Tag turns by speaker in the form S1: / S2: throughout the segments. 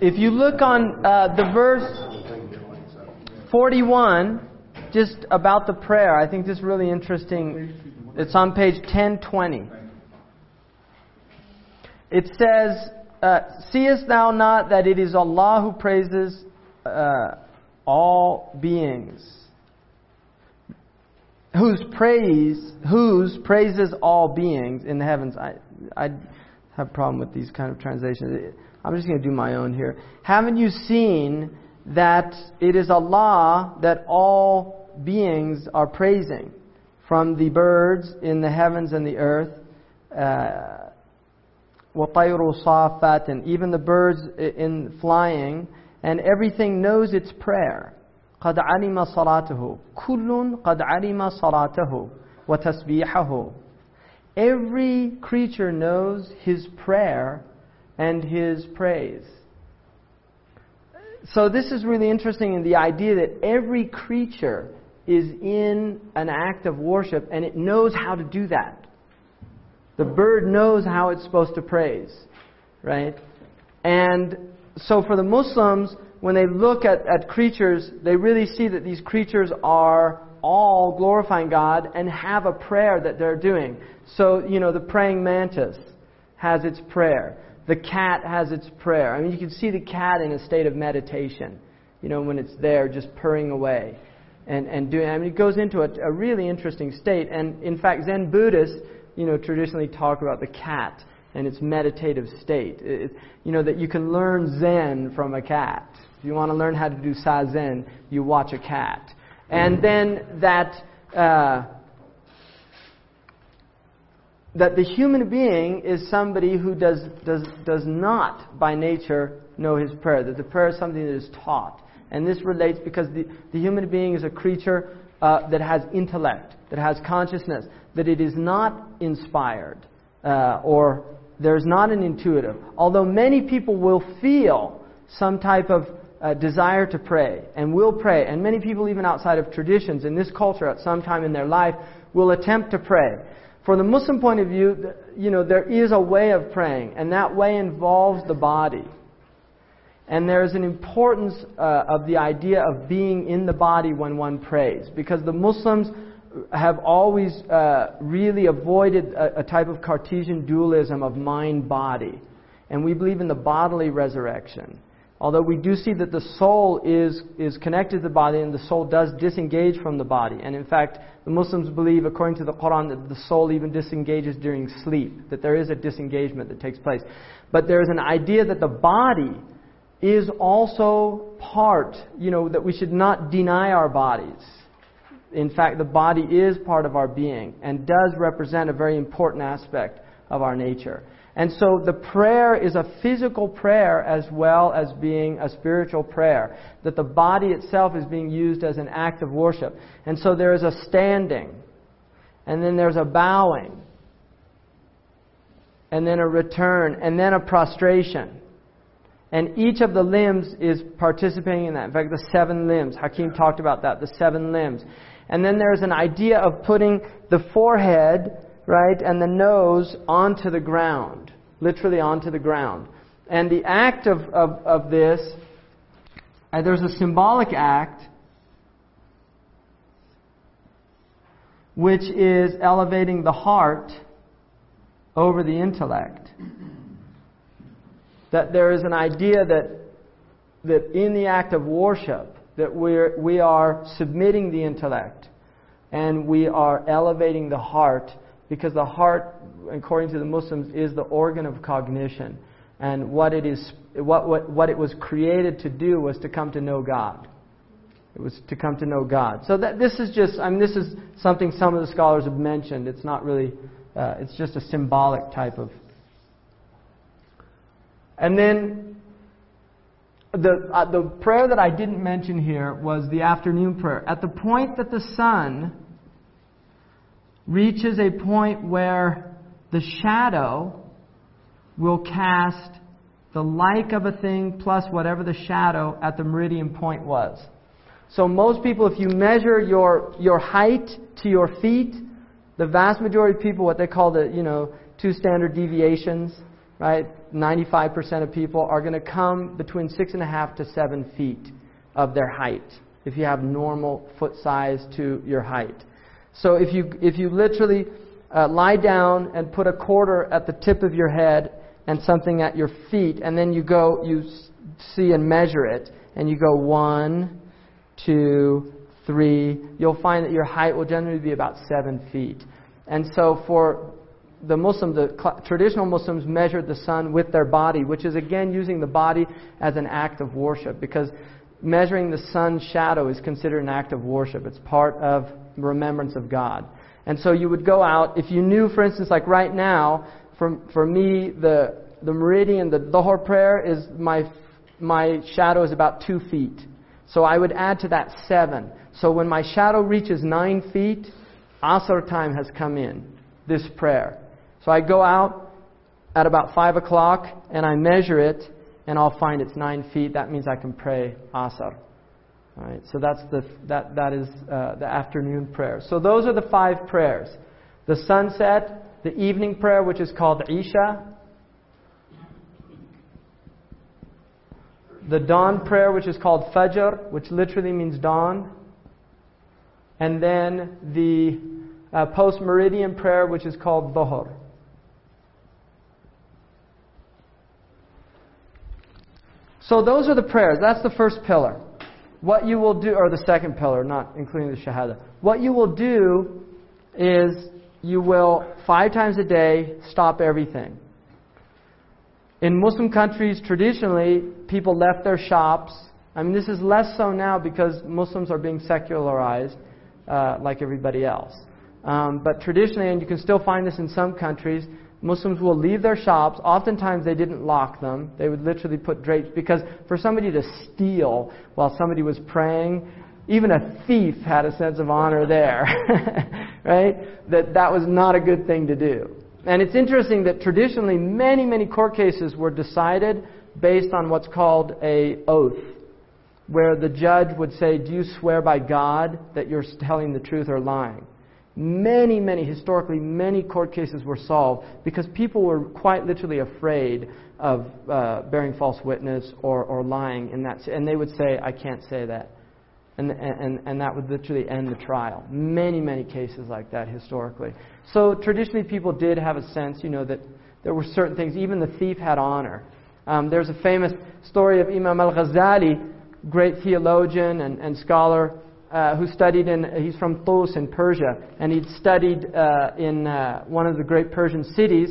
S1: if you look on uh, the verse 41, just about the prayer, I think this is really interesting. It's on page 1020. It says, uh, Seest thou not that it is Allah who praises uh, all beings? Whose praise, whose praises all beings in the heavens. I, I have a problem with these kind of translations. I'm just going to do my own here. Haven't you seen that it is Allah that all beings are praising? From the birds in the heavens and the earth, uh, وَطَيْرُ صَافَاتٍ and even the birds in flying, and everything knows its prayer. قَدْ عَلِمَ صَلَاتَهُ كُلٌّ قَدْ عَلِمَ صَلَاتَهُ وَتَسْبِيحَهُ Every creature knows his prayer and his praise. So this is really interesting in the idea that every creature is in an act of worship and it knows how to do that. The bird knows how it's supposed to praise, right? And so for the Muslims, when they look at, at creatures, they really see that these creatures are all glorifying God and have a prayer that they're doing. So, you know, the praying mantis has its prayer. The cat has its prayer. I mean, you can see the cat in a state of meditation, you know, when it's there just purring away and, and doing, I mean, it goes into a, a really interesting state. And in fact, Zen Buddhists, you know, traditionally talk about the cat and its meditative state. It, you know, that you can learn Zen from a cat. If you want to learn how to do Zazen, you watch a cat. And then that, uh, that the human being is somebody who does, does, does not, by nature, know his prayer. That the prayer is something that is taught. And this relates because the, the human being is a creature uh, that has intellect, that has consciousness, that it is not inspired, uh, or there's not an intuitive. Although many people will feel some type of uh, desire to pray and will pray, and many people, even outside of traditions in this culture, at some time in their life, will attempt to pray. For the Muslim point of view, you know, there is a way of praying, and that way involves the body. And there is an importance uh, of the idea of being in the body when one prays, because the Muslims have always uh, really avoided a, a type of Cartesian dualism of mind body. And we believe in the bodily resurrection. Although we do see that the soul is, is connected to the body and the soul does disengage from the body. And in fact, the Muslims believe, according to the Quran, that the soul even disengages during sleep, that there is a disengagement that takes place. But there is an idea that the body is also part, you know, that we should not deny our bodies. In fact, the body is part of our being and does represent a very important aspect of our nature. And so the prayer is a physical prayer as well as being a spiritual prayer. That the body itself is being used as an act of worship. And so there is a standing, and then there's a bowing, and then a return, and then a prostration. And each of the limbs is participating in that. In fact, the seven limbs. Hakim talked about that, the seven limbs. And then there's an idea of putting the forehead right, and the nose onto the ground, literally onto the ground. And the act of, of, of this, uh, there's a symbolic act which is elevating the heart over the intellect. That there is an idea that, that in the act of worship, that we're, we are submitting the intellect and we are elevating the heart because the heart, according to the Muslims, is the organ of cognition. And what it, is, what, what, what it was created to do was to come to know God. It was to come to know God. So that, this is just, I mean, this is something some of the scholars have mentioned. It's not really, uh, it's just a symbolic type of. And then the, uh, the prayer that I didn't mention here was the afternoon prayer. At the point that the sun reaches a point where the shadow will cast the like of a thing plus whatever the shadow at the meridian point was. So most people, if you measure your, your height to your feet, the vast majority of people, what they call the, you know, two standard deviations, right? 95% of people are going to come between six and a half to seven feet of their height if you have normal foot size to your height. So if you, if you literally uh, lie down and put a quarter at the tip of your head and something at your feet, and then you go, you see and measure it, and you go one, two, three, you'll find that your height will generally be about seven feet. And so for the Muslims, the cl- traditional Muslims measured the sun with their body, which is again using the body as an act of worship, because measuring the sun's shadow is considered an act of worship. It's part of remembrance of God. And so you would go out, if you knew, for instance, like right now, for, for me, the, the meridian, the Dhuhr prayer is my, my shadow is about two feet. So I would add to that seven. So when my shadow reaches nine feet, Asr time has come in, this prayer. So I go out at about five o'clock and I measure it and I'll find it's nine feet. That means I can pray Asr. So that's the, that, that is uh, the afternoon prayer. So those are the five prayers. The sunset, the evening prayer, which is called Isha, the dawn prayer, which is called Fajr, which literally means dawn, and then the uh, post meridian prayer, which is called Dhuhr. So those are the prayers. That's the first pillar. What you will do, or the second pillar, not including the Shahada. What you will do is you will, five times a day, stop everything. In Muslim countries, traditionally, people left their shops. I mean, this is less so now because Muslims are being secularized uh, like everybody else. Um, but traditionally, and you can still find this in some countries, Muslims will leave their shops. Oftentimes, they didn't lock them. They would literally put drapes because for somebody to steal while somebody was praying, even a thief had a sense of honor there, right? That that was not a good thing to do. And it's interesting that traditionally, many, many court cases were decided based on what's called a oath, where the judge would say, "Do you swear by God that you're telling the truth or lying?" Many, many, historically, many court cases were solved because people were quite literally afraid of uh, bearing false witness or, or lying in that. And they would say, I can't say that. And, and, and that would literally end the trial. Many, many cases like that historically. So traditionally, people did have a sense, you know, that there were certain things. Even the thief had honor. Um, there's a famous story of Imam al Ghazali, great theologian and, and scholar uh, who studied in, he's from Tus in Persia, and he'd studied uh, in uh, one of the great Persian cities,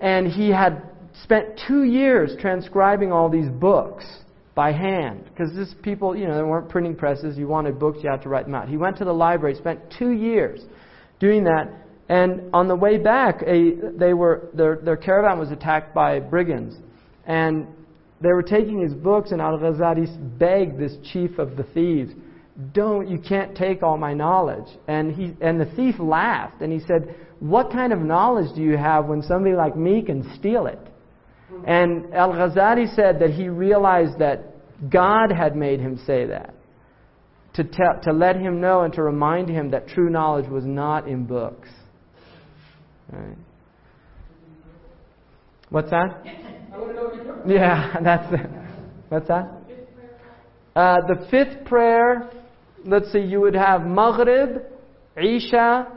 S1: and he had spent two years transcribing all these books by hand, because this people, you know, there weren't printing presses, you wanted books, you had to write them out. He went to the library, spent two years doing that, and on the way back, a, they were, their, their caravan was attacked by brigands, and they were taking his books, and Al-Ghazali begged this chief of the thieves, don't you can't take all my knowledge. And he and the thief laughed and he said what kind of knowledge do you have when somebody like me can steal it? And al-ghazali said that he realized that god had made him say that to tell, to let him know and to remind him that true knowledge was not in books. Right. what's that? Yeah that's it. What's that? Uh, the fifth prayer let's say you would have Maghrib, Isha,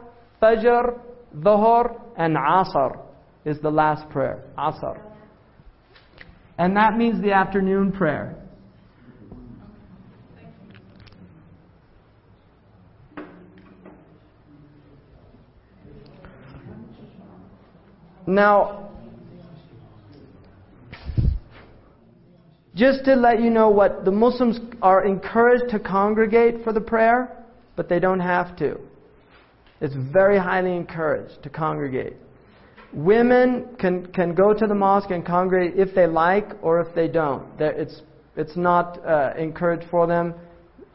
S1: Fajr, Dhuhr, and Asr is the last prayer. Asr. And that means the afternoon prayer. Now, Just to let you know what the Muslims are encouraged to congregate for the prayer, but they don't have to. It's very highly encouraged to congregate. Women can, can go to the mosque and congregate if they like or if they don't. It's, it's not uh, encouraged for them.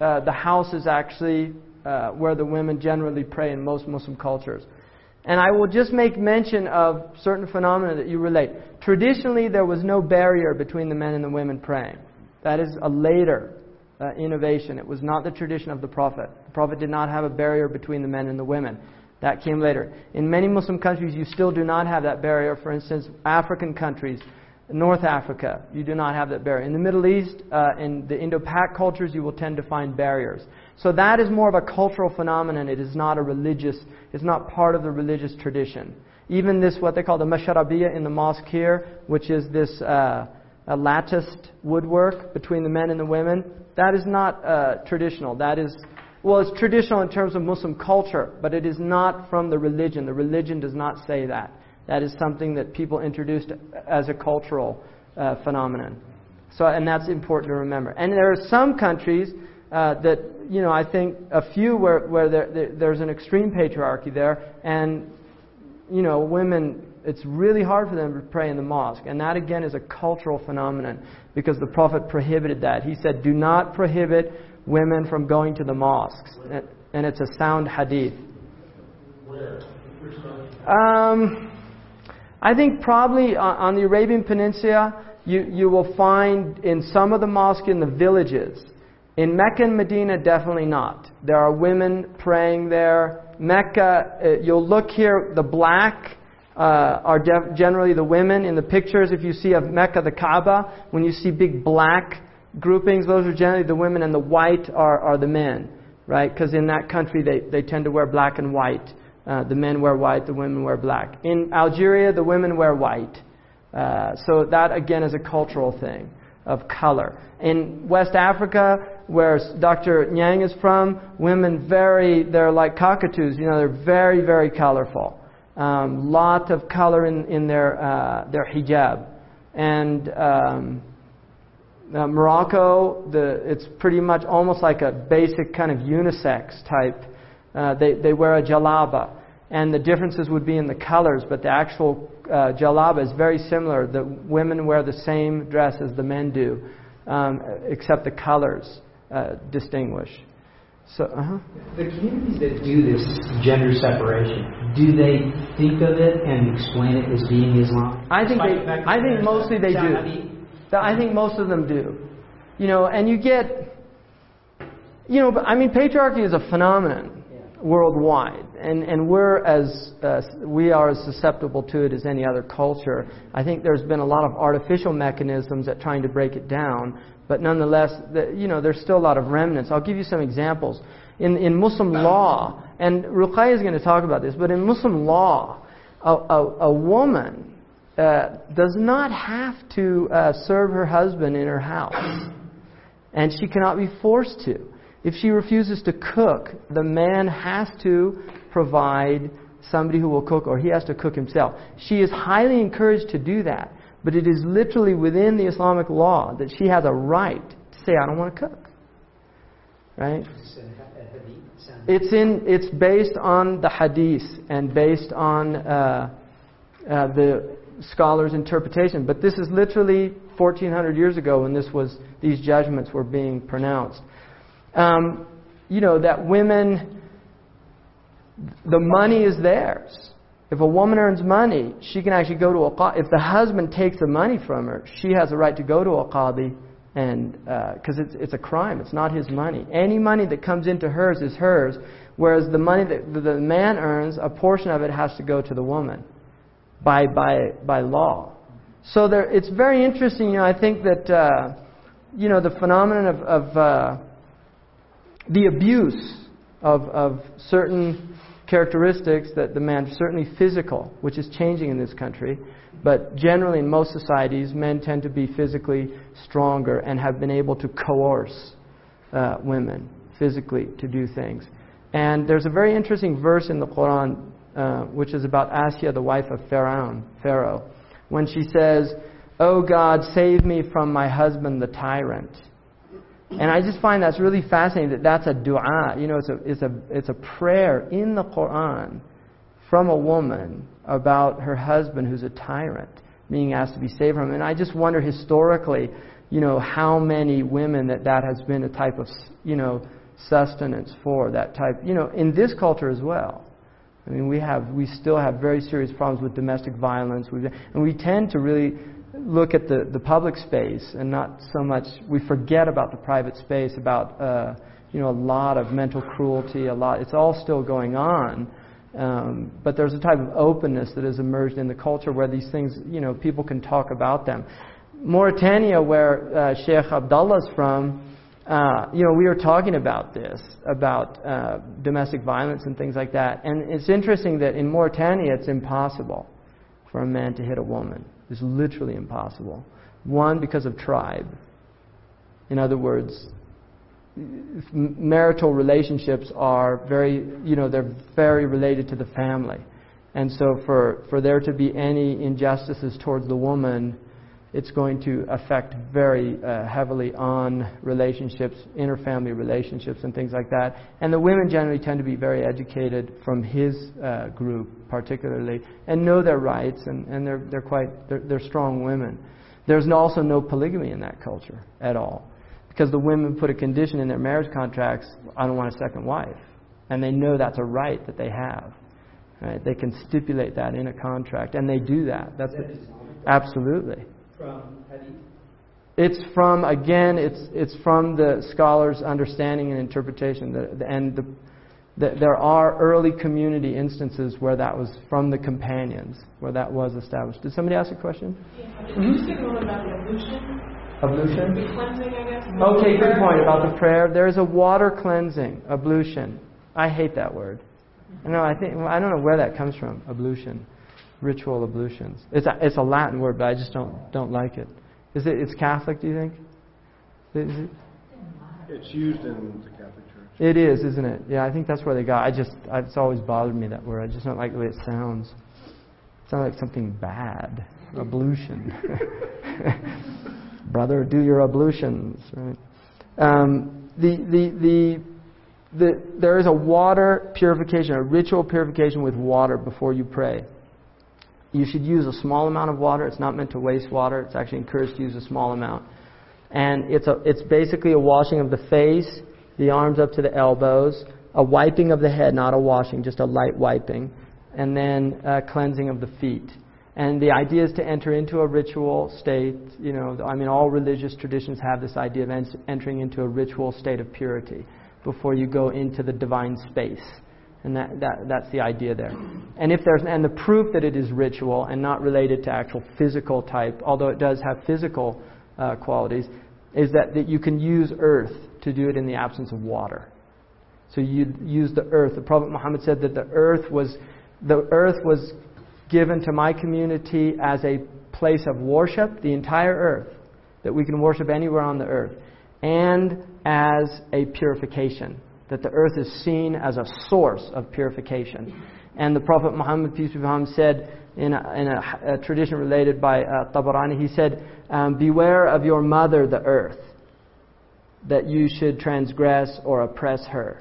S1: Uh, the house is actually uh, where the women generally pray in most Muslim cultures. And I will just make mention of certain phenomena that you relate. Traditionally, there was no barrier between the men and the women praying. That is a later uh, innovation. It was not the tradition of the Prophet. The Prophet did not have a barrier between the men and the women. That came later. In many Muslim countries, you still do not have that barrier. For instance, African countries, North Africa, you do not have that barrier. In the Middle East, uh, in the Indo-Pak cultures, you will tend to find barriers. So that is more of a cultural phenomenon. It is not a religious, it's not part of the religious tradition. Even this, what they call the masharabiyah in the mosque here, which is this uh, latticed woodwork between the men and the women, that is not uh, traditional. That is, well, it's traditional in terms of Muslim culture, but it is not from the religion. The religion does not say that. That is something that people introduced as a cultural uh, phenomenon. So, and that's important to remember. And there are some countries uh, that, you know, I think a few where, where there, there, there's an extreme patriarchy there, and, you know, women, it's really hard for them to pray in the mosque. And that, again, is a cultural phenomenon because the Prophet prohibited that. He said, do not prohibit women from going to the mosques. And it's a sound hadith.
S2: Where?
S1: Um, I think probably on the Arabian Peninsula, you, you will find in some of the mosques in the villages. In Mecca and Medina, definitely not. There are women praying there. Mecca, uh, you'll look here, the black uh, are def- generally the women in the pictures. If you see of Mecca, the Kaaba, when you see big black groupings, those are generally the women, and the white are, are the men, right? Because in that country, they, they tend to wear black and white. Uh, the men wear white, the women wear black. In Algeria, the women wear white. Uh, so that again is a cultural thing of color. In West Africa, where Dr. Nyang is from, women very, they're like cockatoos, you know, they're very, very colorful. Um, lot of color in, in their, uh, their hijab. And um, uh, Morocco, the, it's pretty much almost like a basic kind of unisex type uh, they, they wear a jalaba. And the differences would be in the colors, but the actual uh, jalaba is very similar. The women wear the same dress as the men do, um, except the colors uh, distinguish. So, uh-huh.
S3: The communities that do this gender separation, do they think of it and explain it as being Islam?
S1: I think they, I think mostly they do. I think most of them do. You know, and you get, you know, I mean, patriarchy is a phenomenon worldwide, and and we're as uh, we are as susceptible to it as any other culture. I think there's been a lot of artificial mechanisms at trying to break it down, but nonetheless, the, you know, there's still a lot of remnants. I'll give you some examples. In in Muslim law, and Ruqayya is going to talk about this, but in Muslim law, a, a, a woman uh, does not have to uh, serve her husband in her house, and she cannot be forced to. If she refuses to cook, the man has to provide somebody who will cook, or he has to cook himself. She is highly encouraged to do that, but it is literally within the Islamic law that she has a right to say, I don't want to cook. Right? It's in. It's based on the hadith and based on uh, uh, the scholars' interpretation. But this is literally 1,400 years ago when this was these judgments were being pronounced um, you know, that women, the money is theirs. If a woman earns money, she can actually go to a qadi. If the husband takes the money from her, she has a right to go to a qadi and because uh, it's it's a crime. It's not his money. Any money that comes into hers is hers, whereas the money that the man earns, a portion of it has to go to the woman by by by law. So there, it's very interesting. You know, I think that uh, you know the phenomenon of, of uh, the abuse of, of certain characteristics that the man, certainly physical, which is changing in this country, but generally in most societies, men tend to be physically stronger and have been able to coerce uh, women physically to do things. And there's a very interesting verse in the Quran, uh, which is about Asya, the wife of Pharaoh, Pharaoh, when she says, "O oh God, save me from my husband, the tyrant." And I just find that's really fascinating that that's a dua. You know, it's a, it's a, it's a prayer in the Quran from a woman about her husband who's a tyrant being asked to be saved from. And I just wonder historically, you know, how many women that that has been a type of, you know, sustenance for that type, you know, in this culture as well. I mean, we have, we still have very serious problems with domestic violence, We've, and we tend to really look at the, the public space and not so much, we forget about the private space, about, uh, you know, a lot of mental cruelty, a lot, it's all still going on. Um, but there's a type of openness that has emerged in the culture where these things, you know, people can talk about them. Mauritania, where uh, Sheikh Abdullah's from, uh, you know, we were talking about this, about uh, domestic violence and things like that. And it's interesting that in Mauritania, it's impossible for a man to hit a woman. It's literally impossible. One, because of tribe. In other words, marital relationships are very, you know, they're very related to the family. And so for, for there to be any injustices towards the woman, it's going to affect very uh, heavily on relationships, interfamily relationships, and things like that. And the women generally tend to be very educated from his uh, group, particularly, and know their rights, and, and they're, they're quite they're, they're strong women. There's also no polygamy in that culture at all because the women put a condition in their marriage contracts I don't want a second wife. And they know that's a right that they have. Right? They can stipulate that in a contract, and they do that. That's
S3: That
S1: a, absolutely.
S3: From Hadith.
S1: It's from again, it's it's from the scholar's understanding and interpretation, the, the, and the, the, there are early community instances where that was from the companions, where that was established. Did somebody ask a question?
S2: Yeah. About ablution?
S1: Ablution.
S2: Cleansing, I guess?
S1: Okay, good point about the prayer. There is a water cleansing, ablution. I hate that word. No, I think I don't know where that comes from. Ablution, ritual ablutions. It's a, it's a Latin word, but I just don't don't like it. Is it? It's Catholic? Do you think? Is it?
S4: It's used in the Catholic Church.
S1: It is, isn't it? Yeah, I think that's where they got. I just it's always bothered me that word. I just don't like the way it sounds. It sounds like something bad. Ablution. Brother, do your ablutions. Right. Um, the, the, the, the, there is a water purification, a ritual purification with water before you pray. You should use a small amount of water. It's not meant to waste water. It's actually encouraged to use a small amount. And it's, a, it's basically a washing of the face, the arms up to the elbows, a wiping of the head, not a washing, just a light wiping, and then a cleansing of the feet. And the idea is to enter into a ritual state. You know, I mean, all religious traditions have this idea of en- entering into a ritual state of purity before you go into the divine space. And that, that, that's the idea there. And if there's and the proof that it is ritual and not related to actual physical type, although it does have physical uh, qualities, is that, that you can use earth to do it in the absence of water. So you use the earth. The Prophet Muhammad said that the earth was the earth was given to my community as a place of worship, the entire earth, that we can worship anywhere on the earth, and as a purification, that the earth is seen as a source of purification. And the Prophet Muhammad, peace be upon him, said in a, in a, a tradition related by uh, Tabarani, he said, um, Beware of your mother, the earth, that you should transgress or oppress her,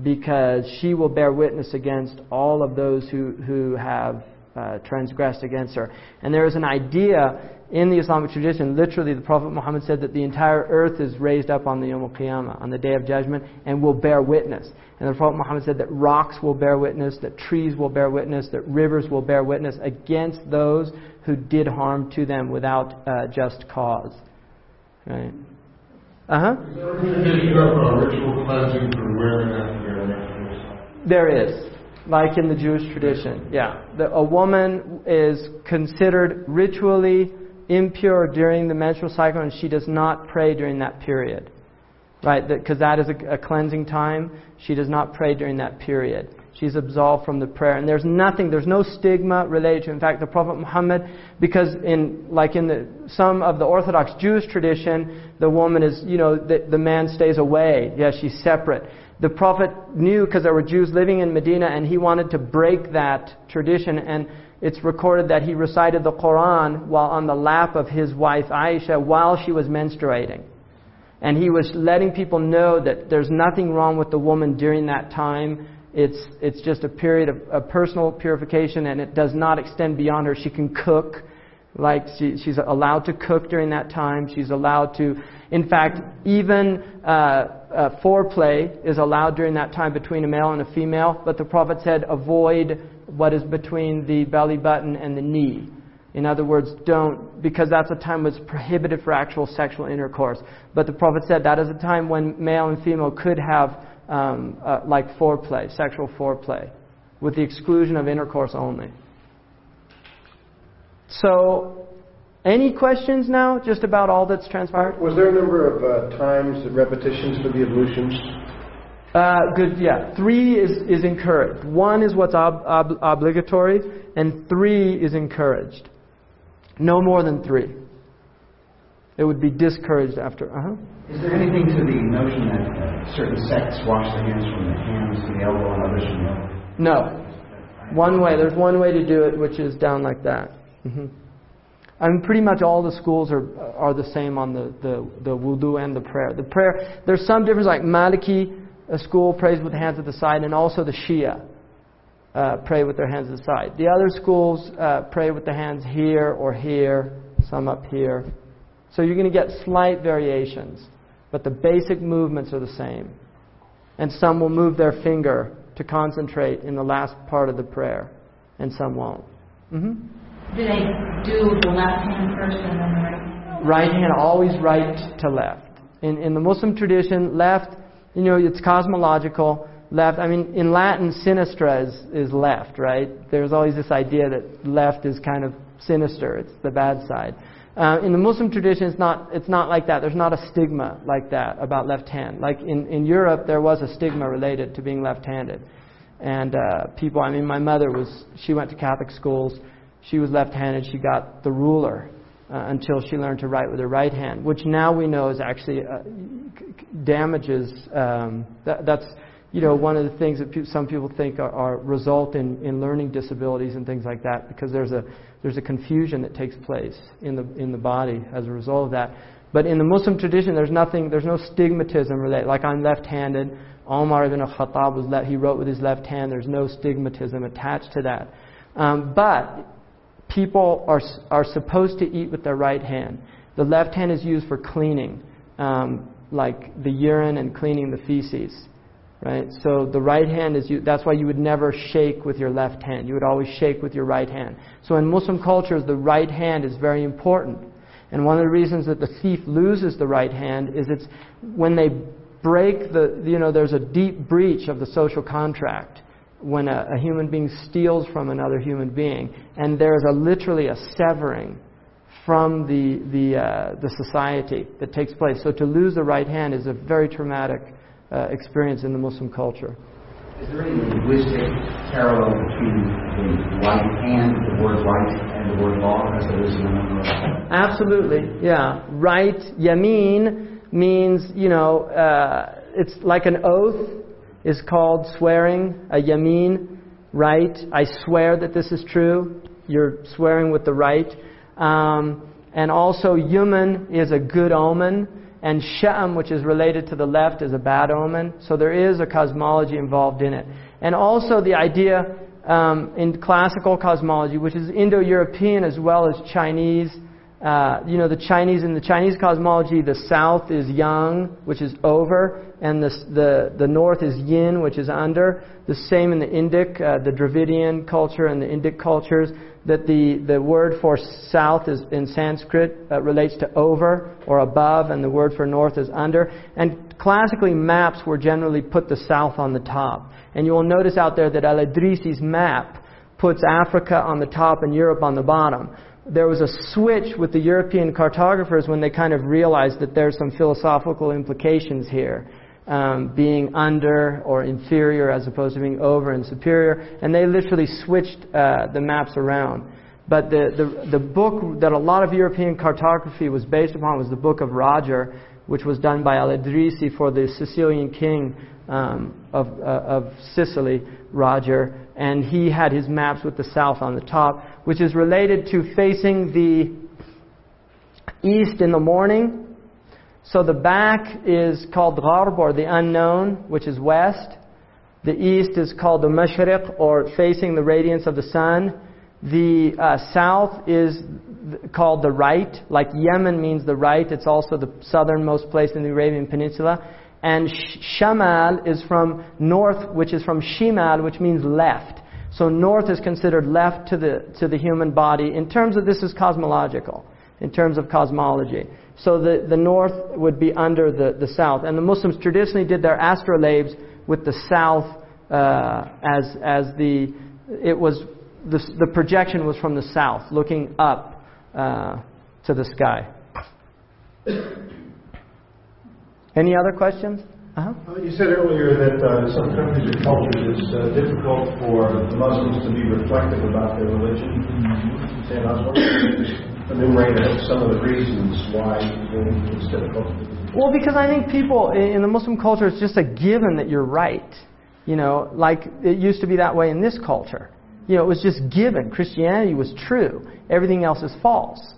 S1: because she will bear witness against all of those who, who have uh, transgressed against her. And there is an idea in the Islamic tradition, literally, the Prophet Muhammad said that the entire earth is raised up on the Yom Qiyamah, on the Day of Judgment, and will bear witness. And the Prophet Muhammad said that rocks will bear witness, that trees will bear witness, that rivers will bear witness against those who did harm to them without uh, just cause. Right? Uh huh.
S5: There
S1: is, like in the Jewish tradition. Yeah, the, a woman is considered ritually impure during the menstrual cycle, and she does not pray during that period, right? Because that, is a, a cleansing time. She does not pray during that period. She's absolved from the prayer, and there's nothing, there's no stigma related to. In fact, the Prophet Muhammad, because in like in the some of the Orthodox Jewish tradition, the woman is, you know, the, the man stays away. Yeah, she's separate the Prophet knew because there were Jews living in Medina and he wanted to break that tradition. And it's recorded that he recited the Quran while on the lap of his wife Aisha while she was menstruating. And he was letting people know that there's nothing wrong with the woman during that time. It's, it's just a period of, personal purification and it does not extend beyond her. She can cook. Like she, she's allowed to cook during that time. She's allowed to, in fact, even uh, uh, foreplay is allowed during that time between a male and a female. But the Prophet said, avoid what is between the belly button and the knee. In other words, don't, because that's a time was prohibited for actual sexual intercourse. But the Prophet said that is a time when male and female could have um, uh, like foreplay, sexual foreplay. with the exclusion of intercourse only. So, any questions now just about all that's transpired?
S4: Was there a number of uh, times, repetitions for the ablutions?
S1: Uh, good, yeah. Three is, is encouraged. One is what's ob- ob- obligatory, and three is encouraged. No more than three. It would be discouraged after. Uh-huh.
S6: Is there anything to the notion that uh, certain sects wash their hands from the hands to the elbow and others from the elbow?
S1: No. One way. There's one way to do it, which is down like that. Mm-hmm. I mean, pretty much all the schools are are the same on the, the, the wudu and the prayer. The prayer, there's some difference, like Maliki a school prays with the hands at the side, and also the Shia uh, pray with their hands at the side. The other schools uh, pray with the hands here or here, some up here. So you're going to get slight variations, but the basic movements are the same. And some will move their finger to concentrate in the last part of the prayer, and some won't. hmm
S7: Do they do the left hand first and then the right hand?
S1: Right hand always right to left. In, in the Muslim tradition, left, you know, it's cosmological. Left, I mean, in Latin, sinistra is, is left, right? There's always this idea that left is kind of sinister, it's the bad side. Uh, in the Muslim tradition, it's not, it's not like that. There's not a stigma like that about left hand. Like in, in Europe, there was a stigma related to being left handed. And uh, people, I mean, my mother was, she went to Catholic schools. She was left handed. She got the ruler uh, until she learned to write with her right hand, which now we know is actually uh, damages. Um, that, that's you know one of the things that pe- some people think are, are result in, in learning disabilities and things like that because there's a there's a confusion that takes place in the in the body as a result of that. But in the Muslim tradition, there's nothing, there's no stigmatism related. Like I'm left-handed. Omar ibn Khattab was left, he wrote with his left hand. There's no stigmatism attached to that. Um, but people are, are supposed to eat with their right hand. The left hand is used for cleaning, um, like the urine and cleaning the feces. Right? So the right hand is, you, that's why you would never shake with your left hand. You would always shake with your right hand. So in Muslim cultures, the right hand is very important. And one of the reasons that the thief loses the right hand is it's when they break the, you know, there's a deep breach of the social contract when a, a, human being steals from another human being, and there's a literally a severing from the the uh, the society that takes place. So to lose the right hand is a very traumatic uh, experience in the Muslim culture.
S6: Is there any linguistic parallel between the right hand, the word right, and the word law, as there is in the number
S1: Absolutely, yeah. Right, yamin means you know uh, it's like an oath is called swearing, a yamin, right? I swear that this is true. You're swearing with the right. Um, and also, yuman is a good omen, and sha'am, which is related to the left, is a bad omen. So there is a cosmology involved in it. And also the idea um, in classical cosmology, which is Indo European as well as Chinese. Uh, you know, the Chinese, in the Chinese cosmology, the south is yang, which is over, and the, the, the north is yin, which is under. The same in the Indic, uh, the Dravidian culture and the Indic cultures, that the, the word for south is in Sanskrit uh, relates to over or above, and the word for north is under. And classically, maps were generally put the south on the top. And you will notice out there that Al-Idrisi's map puts Africa on the top and Europe on the bottom there was a switch with the European cartographers when they kind of realized that there's some philosophical implications here, um, being under or inferior as opposed to being over and superior, and they literally switched uh, the maps around. But the, the, the book that a lot of European cartography was based upon was the Book of Roger, which was done by Al-Idrisi for the Sicilian king um, of, uh, of Sicily, Roger, and he had his maps with the south on the top, which is related to facing the east in the morning. So the back is called Gharb, or the unknown, which is west. The east is called the Mashriq, or facing the radiance of the sun. The uh, south is called the right, like Yemen means the right. It's also the southernmost place in the Arabian Peninsula. And Shamal is from north, which is from Shimal, which means left. So north is considered left to the, to the human body. In terms of this is cosmological, in terms of cosmology. So the, the north would be under the, the south. And the Muslims traditionally did their astrolabes with the south uh, as, as the, it was, the, the projection was from the south, looking up uh, to the sky. Any other questions? Uh-huh.
S4: Uh, You said earlier that uh, in some countries or cultures it's uh, difficult for Muslims to be reflective about their religion. And I was wondering if you enumerate some of the reasons why it's difficult.
S1: Well, because I think people in the Muslim culture, it's just a given that you're right. You know, like it used to be that way in this culture. You know, it was just given. Christianity was true. Everything else is false.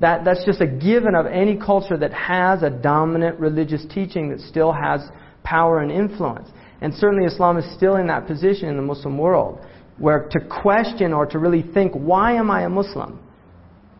S1: That, that's just a given of any culture that has a dominant religious teaching that still has power and influence. And certainly Islam is still in that position in the Muslim world, where to question or to really think, why am I a Muslim?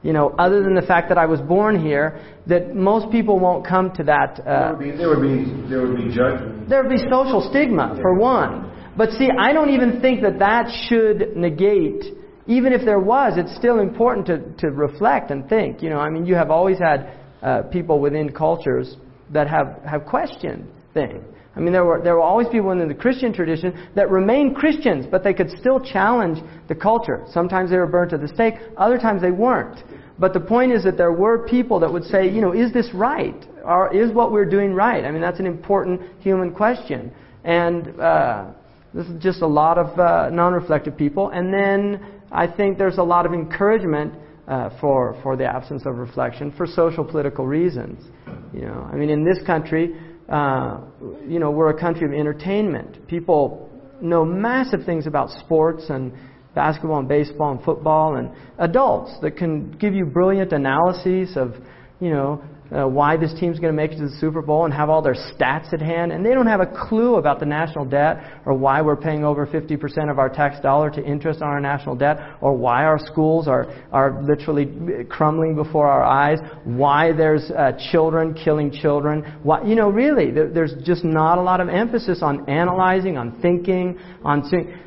S1: You know, other than the fact that I was born here, that most people won't come to that.
S4: There
S1: Uh,
S4: would be, there would be, there would be judgment.
S1: there would be social stigma, for one. But see, I don't even think that that should negate, even if there was, it's still important to, to reflect and think. You know, I mean, you have always had uh, people within cultures that have, have questioned things. I mean, there were, there were always people in the Christian tradition that remained Christians, but they could still challenge the culture. Sometimes they were burned to the stake, other times they weren't. But the point is that there were people that would say, you know, is this right? Or is what we're doing right? I mean, that's an important human question. And uh, this is just a lot of uh, non-reflective people. And then I think there's a lot of encouragement uh, for for the absence of reflection for social political reasons. You know, I mean, in this country, uh, you know, we're a country of entertainment. People know massive things about sports and basketball and baseball and football and adults that can give you brilliant analyses of, you know, uh, why this team's going to make it to the Super Bowl and have all their stats at hand, and they don't have a clue about the national debt or why we're paying over 50% of our tax dollar to interest on our national debt or why our schools are, are literally crumbling before our eyes, why there's uh, children killing children. Why, you know, really, there, there's just not a lot of emphasis on analyzing, on thinking, on seeing.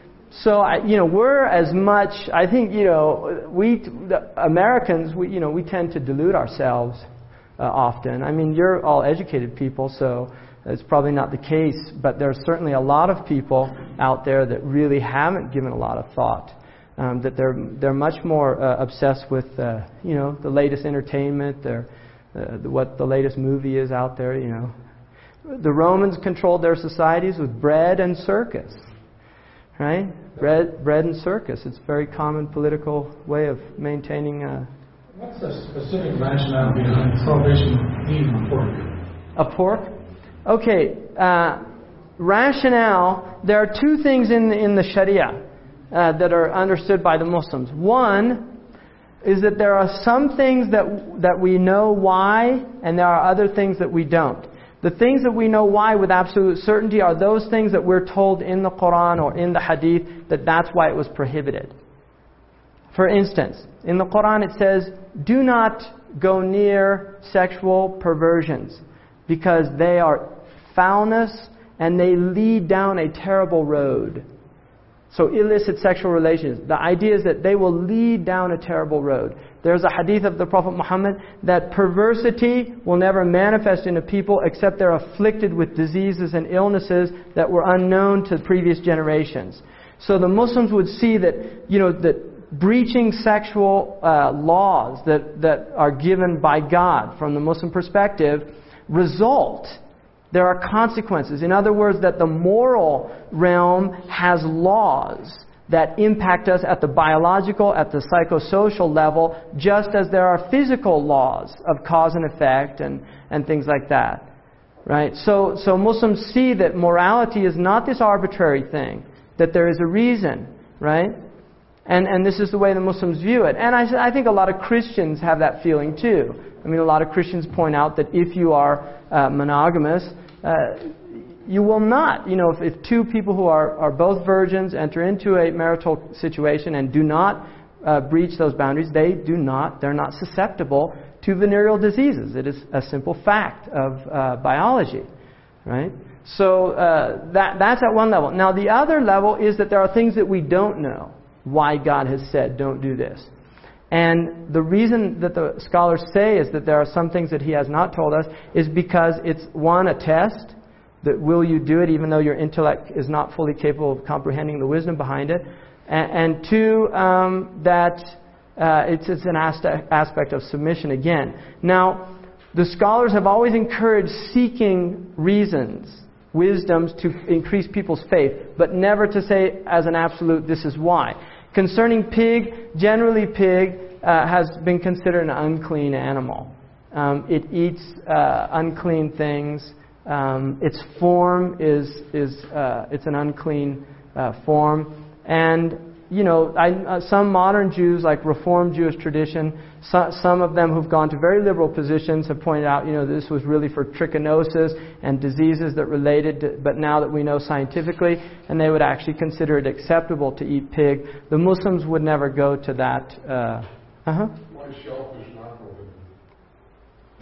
S1: So, I, you know, we're as much, I think, you know, we, Americans, we, you know, we tend to delude ourselves uh, often. I mean, you're all educated people, so it's probably not the case, but there's certainly a lot of people out there that really haven't given a lot of thought. Um, that they're they're much more uh, obsessed with uh, you know the latest entertainment, their uh, what the latest movie is out there. You know, the Romans controlled their societies with bread and circus, right? Bread, bread and circus. It's a very common political way of maintaining. Uh,
S5: What's the specific rationale behind salvation being important?
S1: A pork? Okay, uh, rationale. There are two things in in the Sharia uh, that are understood by the Muslims. One is that there are some things that that we know why, and there are other things that we don't. The things that we know why with absolute certainty are those things that we're told in the Quran or in the Hadith that that's why it was prohibited. For instance, in the Quran it says, do not go near sexual perversions because they are foulness and they lead down a terrible road. So illicit sexual relations. The idea is that they will lead down a terrible road. There's a hadith of the Prophet Muhammad that perversity will never manifest in a people except they're afflicted with diseases and illnesses that were unknown to previous generations. So the Muslims would see that, you know, that breaching sexual uh, laws that, that are given by God from the Muslim perspective result. There are consequences. In other words, that the moral realm has laws that impact us at the biological, at the psychosocial level, just as there are physical laws of cause and effect and, and things like that. Right? So, so Muslims see that morality is not this arbitrary thing, that there is a reason, right? And, and this is the way the Muslims view it. And I, I think a lot of Christians have that feeling too. I mean, a lot of Christians point out that if you are uh, monogamous, uh, you will not, you know, if, if two people who are, are both virgins enter into a marital situation and do not uh, breach those boundaries, they do not, they're not susceptible to venereal diseases. It is a simple fact of uh, biology, right? So uh, that, that's at one level. Now, the other level is that there are things that we don't know why God has said, don't do this. And the reason that the scholars say is that there are some things that he has not told us is because it's one, a test, that will you do it even though your intellect is not fully capable of comprehending the wisdom behind it? And, and two, um, that uh, it's, it's an aspect, aspect of submission again. Now, the scholars have always encouraged seeking reasons, wisdoms to increase people's faith, but never to say as an absolute, this is why. Concerning pig, generally pig uh, has been considered an unclean animal. Um, it eats uh, unclean things. Um, its form is, is uh, it's an unclean uh, form. And, you know, I, uh, some modern Jews, like Reformed Jewish tradition, so, some of them who've gone to very liberal positions have pointed out, you know, this was really for trichinosis and diseases that related to, but now that we know scientifically, and they would actually consider it acceptable to eat pig. The Muslims would never go to that. Uh huh.
S5: Is shellfish not prohibited?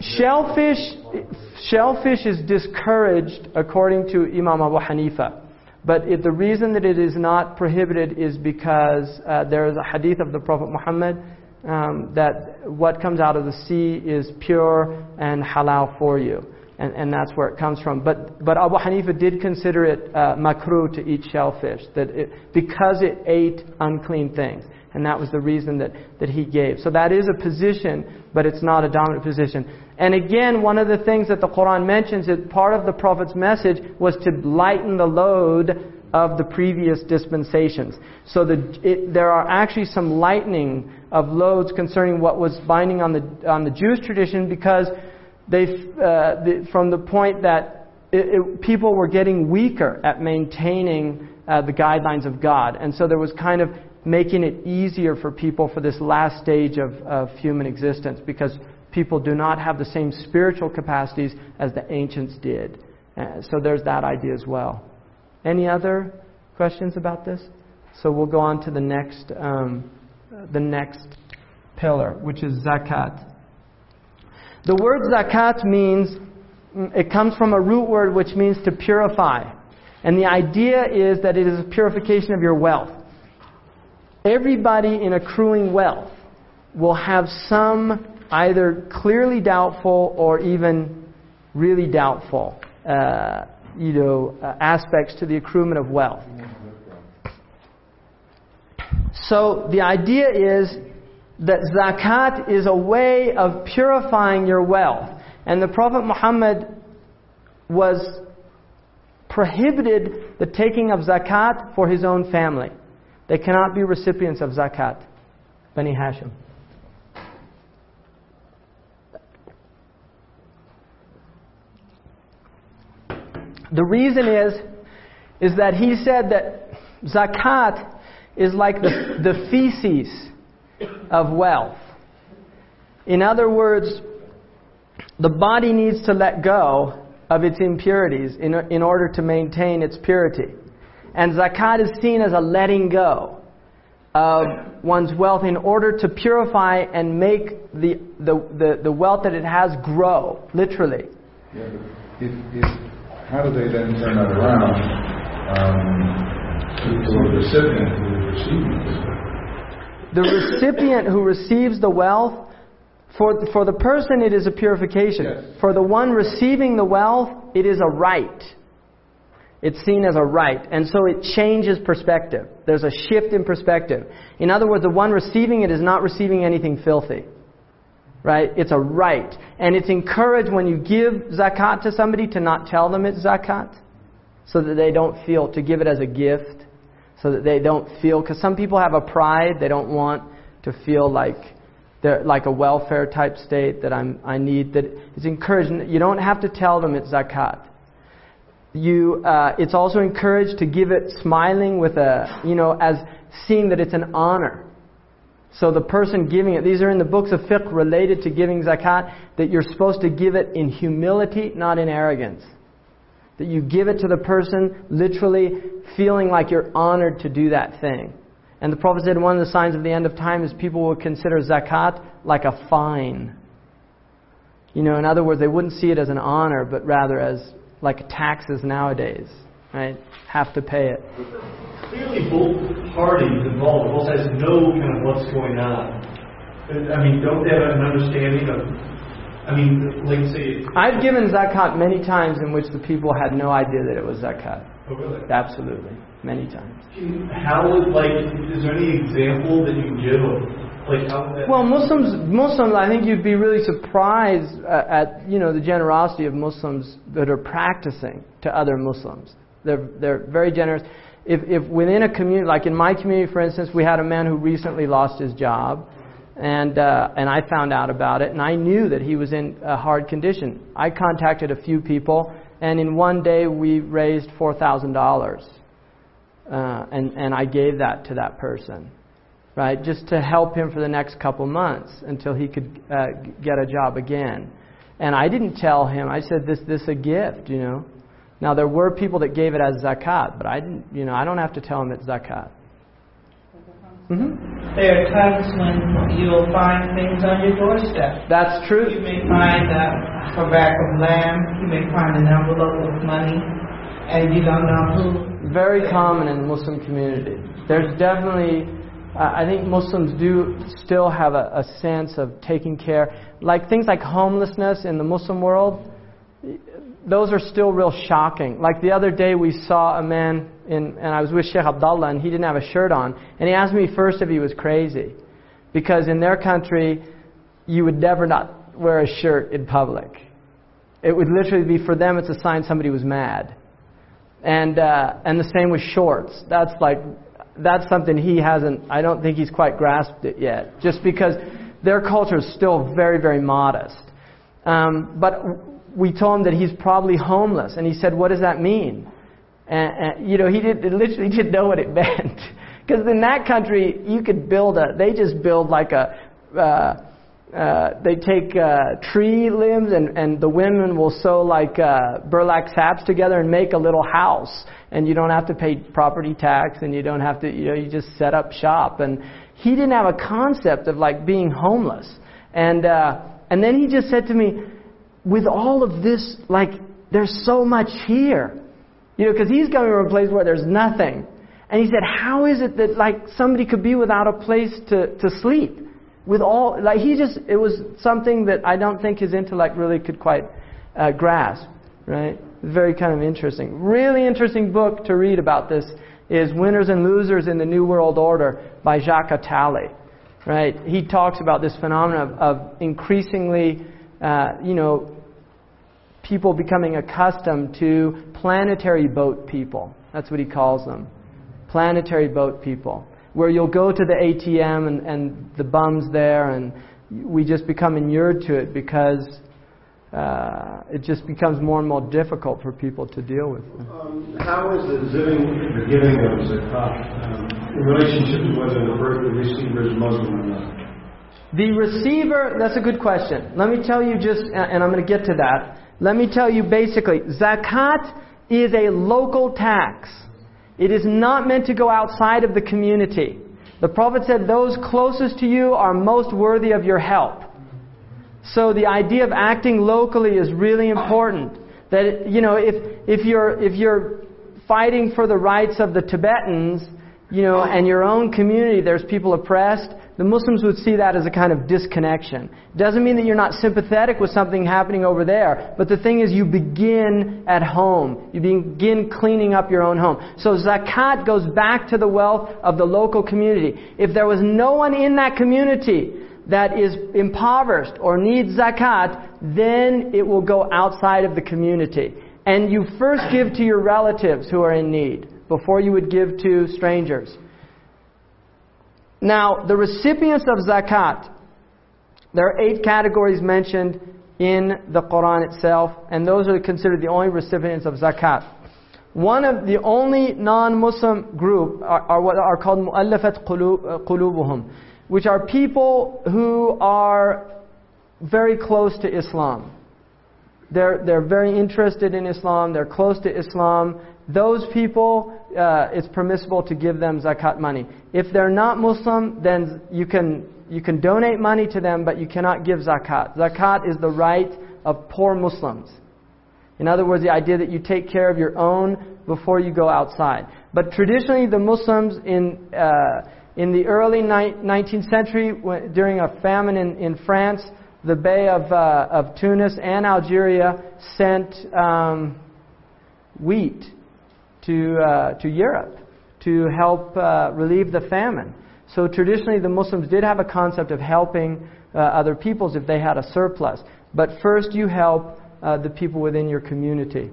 S1: Shellfish, shellfish is discouraged according to Imam Abu Hanifa. But it, the reason that it is not prohibited is because uh, there is a hadith of the Prophet Muhammad um, that what comes out of the sea is pure and halal for you. And, and that's where it comes from. But, but Abu Hanifa did consider it uh, makruh to eat shellfish, that it, because it ate unclean things. And that was the reason that, that he gave. So that is a position, but it's not a dominant position. And again, one of the things that the Quran mentions is part of the Prophet's message was to lighten the load of the previous dispensations. So the, it, there are actually some lightening of loads concerning what was binding on the, on the Jewish tradition because they, uh, the, from the point that it, it, people were getting weaker at maintaining uh, the guidelines of God. And so there was kind of making it easier for people for this last stage of, of human existence because people do not have the same spiritual capacities as the ancients did. Uh, so there's that idea as well. Any other questions about this? So we'll go on to the next, um, the next pillar, which is zakat. The word zakat means, it comes from a root word which means to purify. And the idea is that it is a purification of your wealth. Everybody in accruing wealth will have some either clearly doubtful or even really doubtful, uh, you know, uh, aspects to the accruement of wealth. So the idea is that zakat is a way of purifying your wealth. And the Prophet Muhammad was prohibited the taking of zakat for his own family. They cannot be recipients of zakat. Bani Hashim. The reason is, is that he said that zakat is like the, the feces of wealth. In other words, the body needs to let go of its impurities in, in order to maintain its purity. And zakat is seen as a letting go of one's wealth in order to purify and make the, the, the, the wealth that it has grow, literally.
S5: Yeah, if, if, how do they then turn that around um, the recipient who is receiving?
S1: The recipient who receives the wealth, for, for the person it is a purification.
S5: Yes.
S1: For the one receiving the wealth, it is a right. It's seen as a right. And so it changes perspective. There's a shift in perspective. In other words, the one receiving it is not receiving anything filthy. Right? It's a right. And it's encouraged when you give zakat to somebody to not tell them it's zakat. So that they don't feel, to give it as a gift. So that they don't feel, because some people have a pride, they don't want to feel like they're like a welfare type state that I'm, I need. That it's encouraged. You don't have to tell them it's zakat you, uh, it's also encouraged to give it smiling with a, you know, as seeing that it's an honor. So the person giving it, these are in the books of fiqh related to giving zakat, that you're supposed to give it in humility, not in arrogance. That you give it to the person literally feeling like you're honored to do that thing. And the Prophet said one of the signs of the end of time is people will consider zakat like a fine. You know, in other words, they wouldn't see it as an honor, but rather as like taxes nowadays, right? Have to pay it.
S8: Clearly, both parties involved, both sides know kind of what's going on. I mean, don't they have an understanding of I mean, like say.
S1: I've given zakat many times in which the people had no idea that it was zakat.
S8: Oh, really?
S1: Absolutely, many times.
S8: How would like? Is there any example that you can give of like how?
S1: Well, Muslims, Muslims, I think you'd be really surprised uh, at you know the generosity of Muslims that are practicing to other Muslims. They're they're very generous. If if within a community, like in my community, for instance, we had a man who recently lost his job, and uh, and I found out about it, and I knew that he was in a hard condition. I contacted a few people, and in one day we raised four thousand dollars, uh, and and I gave that to that person right? Just to help him for the next couple months until he could uh, get a job again. And I didn't tell him. I said this this a gift, you know. Now there were people that gave it as zakat, but I didn't. You know, I don't have to tell him it's zakat. Hmm
S9: There are times when you'll find things on your doorstep.
S1: That's true.
S9: You may find a, a bag of lamb, you may find an envelope of money, and you don't know who.
S1: Very common in the Muslim community. There's definitely. Uh, I think Muslims do still have a, a sense of taking care, like things like homelessness in the Muslim world. those are still real shocking. Like the other day, we saw a man, in, and I was with Sheikh Abdullah, and he didn't have a shirt on. And he asked me first if he was crazy. Because in their country, you would never not wear a shirt in public. It would literally be, for them, it's a sign somebody was mad. And, uh, and the same with shorts. That's like, that's something he hasn't, I don't think he's quite grasped it yet. Just because their culture is still very, very modest. Um, but we told him that he's probably homeless, and he said, "What does that mean?" And, and you know, he did literally didn't know what it meant, because in that country you could build a. They just build like a. Uh, uh, they take uh, tree limbs and, and the women will sew like uh, burlap sacks together and make a little house and you don't have to pay property tax and you don't have to you know you just set up shop and he didn't have a concept of like being homeless and uh, and then he just said to me with all of this like there's so much here you know because he's coming from a place where there's nothing. And he said how is it that like somebody could be without a place to, to sleep with all like he just it was something that I don't think his intellect really could quite uh, grasp right? Very kind of interesting. Really interesting book to read about this is Winners and Losers in the New World Order by Jacques Attali right? He talks about this phenomenon of, of increasingly uh, you know people becoming accustomed to planetary boat people that's what he calls them planetary boat people where you'll go to the ATM and, and the bums there, and we just become inured to it because uh, it just becomes more and more difficult for people to deal with.
S4: Um, how is the giving, the giving of zakat um, in relationship to whether the, birth, the receiver is Muslim or not?
S1: The receiver, that's a good question. Let me tell you just, and I'm going to get to that. Let me tell you basically, zakat is a local tax. It is not meant to go outside of the community. The Prophet said, Those closest to you are most worthy of your help. So the idea of acting locally is really important. That, you know, if, if, you're, if you're fighting for the rights of the Tibetans, you know, oh. and your own community, there's people oppressed, the Muslims would see that as a kind of disconnection. Doesn't mean that you're not sympathetic with something happening over there, but the thing is you begin at home. You begin cleaning up your own home. So zakat goes back to the wealth of the local community. If there was no one in that community that is impoverished or needs zakat, then it will go outside of the community. And you first give to your relatives who are in need before you would give to strangers. Now, the recipients of zakat, there are eight categories mentioned in the Quran itself, and those are considered the only recipients of zakat. One of the only non-Muslim group are, are what are called mu'allafat uh, qulubuhum, which are people who are very close to Islam. They're, they're very interested in Islam, they're close to Islam. Those people, uh, it's permissible to give them zakat money. If they're not Muslim, then you can, you can donate money to them, but you cannot give zakat. Zakat is the right of poor Muslims. In other words, the idea that you take care of your own before you go outside. But traditionally, the Muslims in, uh, in the early ni- 19th century, during a famine in, in France, the Bey of, uh, of Tunis and Algeria sent um, wheat to, uh, to Europe to help uh, relieve the famine. So traditionally, the Muslims did have a concept of helping uh, other peoples if they had a surplus. But first, you help uh, the people within your community.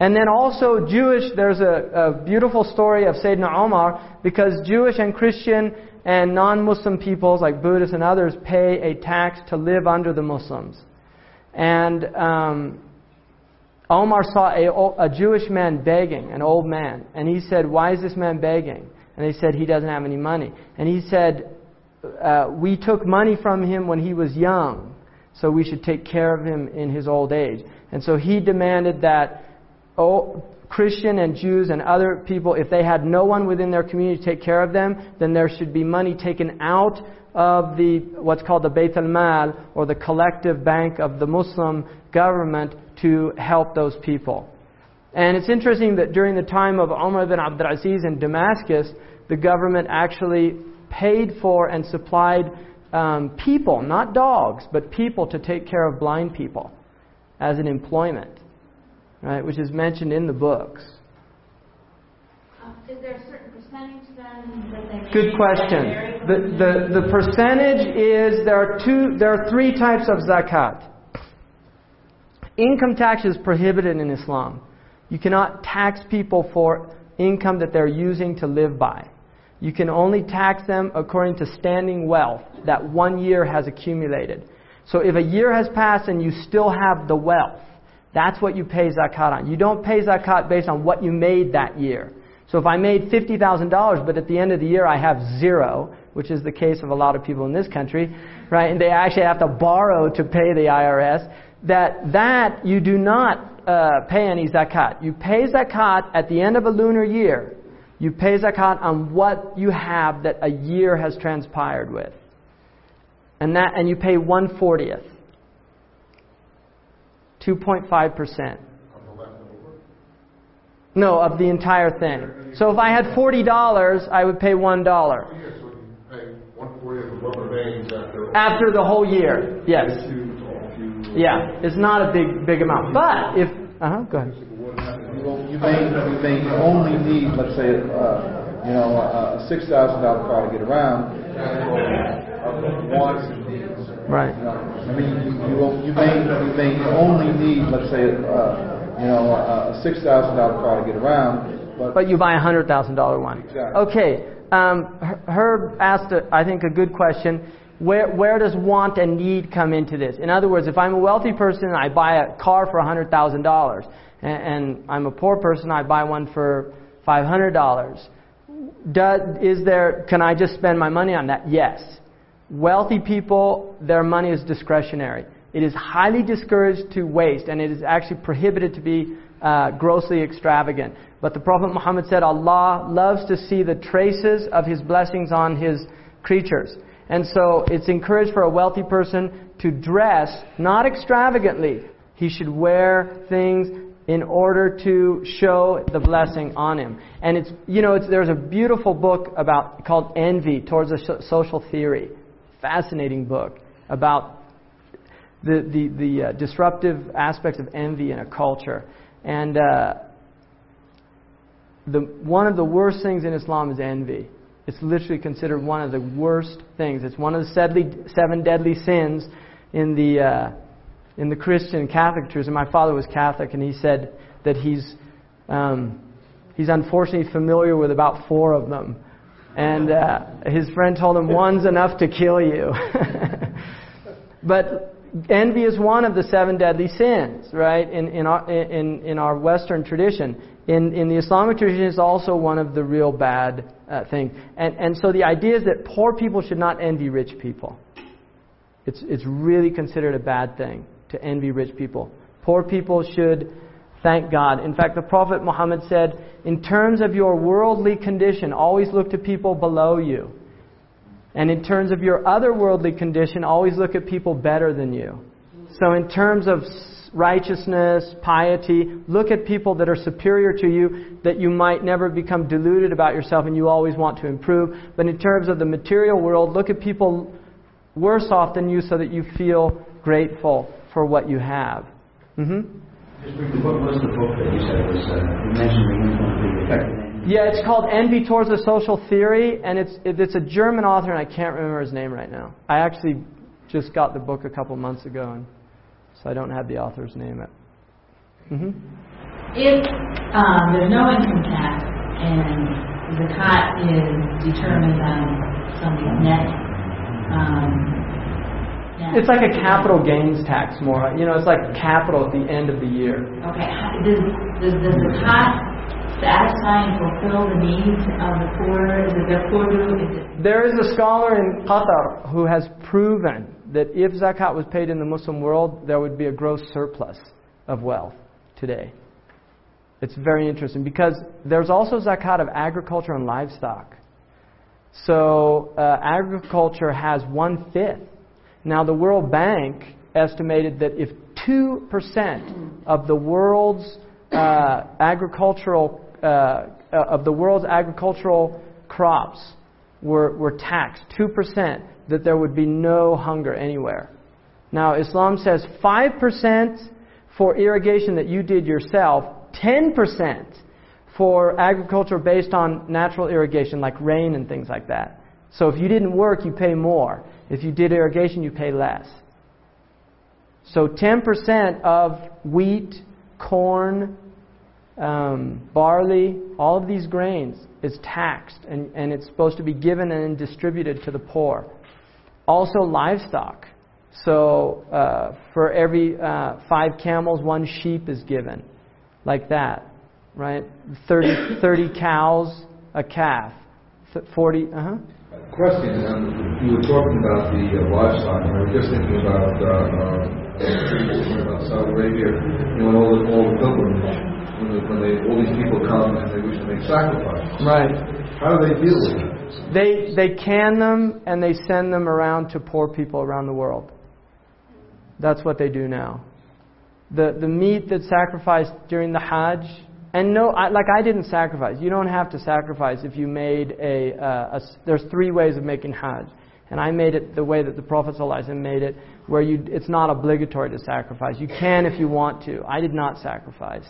S1: And then also, Jewish, there's a, a beautiful story of Sayyidina Omar because Jewish and Christian and non Muslim peoples, like Buddhists and others, pay a tax to live under the Muslims. And um, Omar saw a, a Jewish man begging, an old man, and he said, Why is this man begging? And they said, He doesn't have any money. And he said, uh, We took money from him when he was young, so we should take care of him in his old age. And so he demanded that oh, Christian and Jews and other people, if they had no one within their community to take care of them, then there should be money taken out of the what's called the Beit al-Mal or the collective bank of the Muslim government to help those people. And it's interesting that during the time of Umar ibn Abdul Aziz in Damascus, the government actually paid for and supplied um, people, not dogs, but people to take care of blind people as an employment, right, which is mentioned in the books.
S7: Is there a certain percentage then that they
S1: Good question. The, the, the percentage is there are two there are three types of zakat. Income tax is prohibited in Islam. You cannot tax people for income that they're using to live by. You can only tax them according to standing wealth that one year has accumulated. So if a year has passed and you still have the wealth, that's what you pay zakat on. You don't pay zakat based on what you made that year. So if I made $50,000, but at the end of the year I have zero, which is the case of a lot of people in this country, right, and they actually have to borrow to pay the IRS, that that you do not uh, pay any zakat. You pay zakat at the end of a lunar year. You pay zakat on what you have that a year has transpired with. And that and you pay one fortieth. Two point five percent. No, of the entire thing. So if I had forty dollars, I would pay one dollar. After the whole year, yes. Yeah, it's not a big big amount. But if uh huh, go ahead.
S5: You may, you may only need, let's say, uh, you know, a six thousand dollar car to get around. uh, Wants and needs.
S1: Right.
S5: I mean, you, you, you may, you may only need, let's say, uh, you know, a six thousand dollar car to get around, but.
S1: But you buy a hundred thousand dollar one.
S5: Exactly.
S1: Okay. Um, Herb asked, a, I think, a good question. Where, where does want and need come into this? In other words, if I'm a wealthy person and I buy a car for hundred thousand dollars, and I'm a poor person, I buy one for five hundred dollars. Does, is there? Can I just spend my money on that? Yes. Wealthy people, their money is discretionary. It is highly discouraged to waste, and it is actually prohibited to be uh, grossly extravagant. But the Prophet Muhammad said, Allah loves to see the traces of His blessings on His creatures. And so it's encouraged for a wealthy person to dress not extravagantly. He should wear things in order to show the blessing on him. And it's, you know, it's, there's a beautiful book about, called Envy Towards a Social Theory. Fascinating book about the, the, the uh, disruptive aspects of envy in a culture. And uh, the, one of the worst things in Islam is envy. It's literally considered one of the worst things. It's one of the deadly, seven deadly sins in the, uh, in the Christian Catholic church. And my father was Catholic, and he said that he's, um, he's unfortunately familiar with about four of them. And uh, his friend told him, one's enough to kill you. but envy is one of the seven deadly sins, right, in, in, our, in, in our Western tradition. In, in the Islamic tradition, it's also one of the real bad uh, things. And, and so the idea is that poor people should not envy rich people. It's, it's really considered a bad thing to envy rich people. Poor people should thank God. In fact, the Prophet Muhammad said, in terms of your worldly condition, always look to people below you. And in terms of your otherworldly condition, always look at people better than you. So, in terms of righteousness, piety, look at people that are superior to you that you might never become deluded about yourself and you always want to improve. But in terms of the material world, look at people worse off than you so that you feel grateful for what you have. hmm
S6: Just briefly, what was the book that you said was, uh, you mentioned the influence, the effect
S1: Yeah, it's called Envy Towards a Social Theory, and it's it's a German author, and I can't remember his name right now. I actually just got the book a couple months ago, and so I don't have the author's name. At, hmm
S10: If um, there's no income tax and zakat is determined on somebody's net, um, net-
S1: It's like a capital gains tax, more. You know, it's like capital at the end of the year.
S10: Okay, how- does, does the zakat satisfy and fulfill the needs of the poor? Is it their poor do? Is it
S1: There is a scholar in Qatar who has proven that if zakat was paid in the Muslim world, there would be a gross surplus of wealth today. It's very interesting because there's also zakat of agriculture and livestock. So uh, agriculture has one fifth. Now the World Bank estimated that if two percent of the world's uh, agricultural uh, uh, of the world's agricultural crops were, were taxed two percent, that there would be no hunger anywhere. Now Islam says five percent for irrigation that you did yourself, ten percent for agriculture based on natural irrigation, like rain and things like that. So if you didn't work, you pay more. If you did irrigation, you pay less. So 10% of wheat, corn, um, barley, all of these grains is taxed, and, and it's supposed to be given and distributed to the poor. Also, livestock. So uh, for every uh, five camels, one sheep is given, like that right? 30, 30 cows, a calf. 40, uh huh.
S5: Question, um, you were talking about the uh, livestock, and I was just thinking about, uh, uh, about Saudi Arabia, you know, all the, all the pilgrimage, when, they, when they, all these people come and they wish to make sacrifices.
S1: Right.
S5: How do they deal with it?
S1: They, they can them and they send them around to poor people around the world. That's what they do now. The, the meat that's sacrificed during the Hajj, and no, I, like I didn't sacrifice. You don't have to sacrifice if you made a, uh, a. There's three ways of making Hajj, and I made it the way that the Prophet ﷺ made it, where you, it's not obligatory to sacrifice. You can if you want to. I did not sacrifice,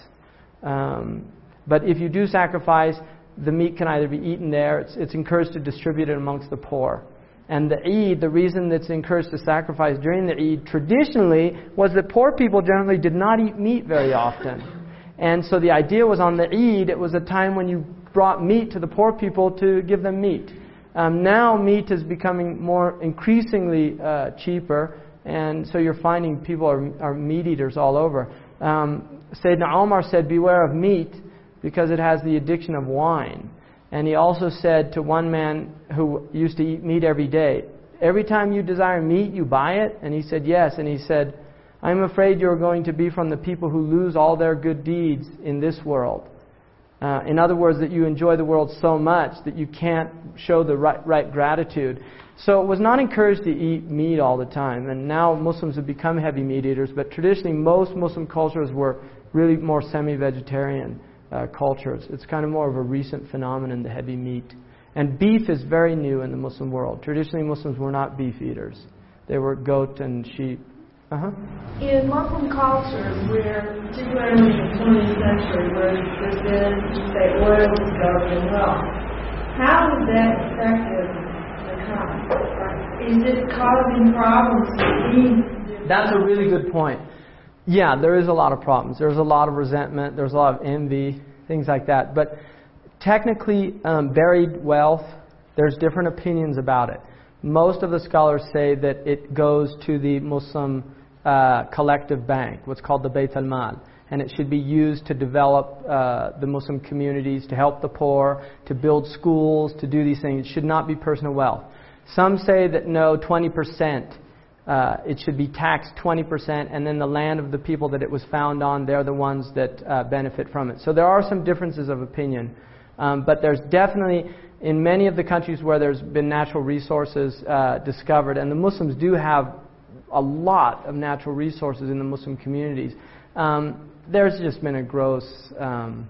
S1: um, but if you do sacrifice, the meat can either be eaten there. It's, it's encouraged to distribute it amongst the poor. And the Eid, the reason that's encouraged to sacrifice during the Eid traditionally was that poor people generally did not eat meat very often. And so the idea was on the Eid, it was a time when you brought meat to the poor people to give them meat. Um, now meat is becoming more increasingly uh, cheaper, and so you're finding people are, are meat eaters all over. Um, Sayyidina Omar said, Beware of meat because it has the addiction of wine. And he also said to one man who used to eat meat every day, Every time you desire meat, you buy it? And he said, Yes. And he said, I'm afraid you're going to be from the people who lose all their good deeds in this world. Uh, in other words, that you enjoy the world so much that you can't show the right, right gratitude. So it was not encouraged to eat meat all the time. And now Muslims have become heavy meat eaters, but traditionally most Muslim cultures were really more semi vegetarian uh, cultures. It's kind of more of a recent phenomenon, the heavy meat. And beef is very new in the Muslim world. Traditionally, Muslims were not beef eaters, they were goat and sheep. Uh-huh.
S2: In Muslim cultures, where, particularly in the 20th century, where there's been, say, oil discovery and wealth, how has that affected the economy? Is it causing problems
S1: That's a really good point. Yeah, there is a lot of problems. There's a lot of resentment. There's a lot of envy, things like that. But technically, um, buried wealth, there's different opinions about it. Most of the scholars say that it goes to the Muslim uh, collective bank, what's called the Bayt al-Mal. And it should be used to develop uh, the Muslim communities, to help the poor, to build schools, to do these things. It should not be personal wealth. Some say that no, 20%. Uh, it should be taxed 20%, and then the land of the people that it was found on, they're the ones that uh, benefit from it. So there are some differences of opinion. Um, but there's definitely, in many of the countries where there's been natural resources uh, discovered, and the Muslims do have a lot of natural resources in the Muslim communities, um, there's just been a gross um,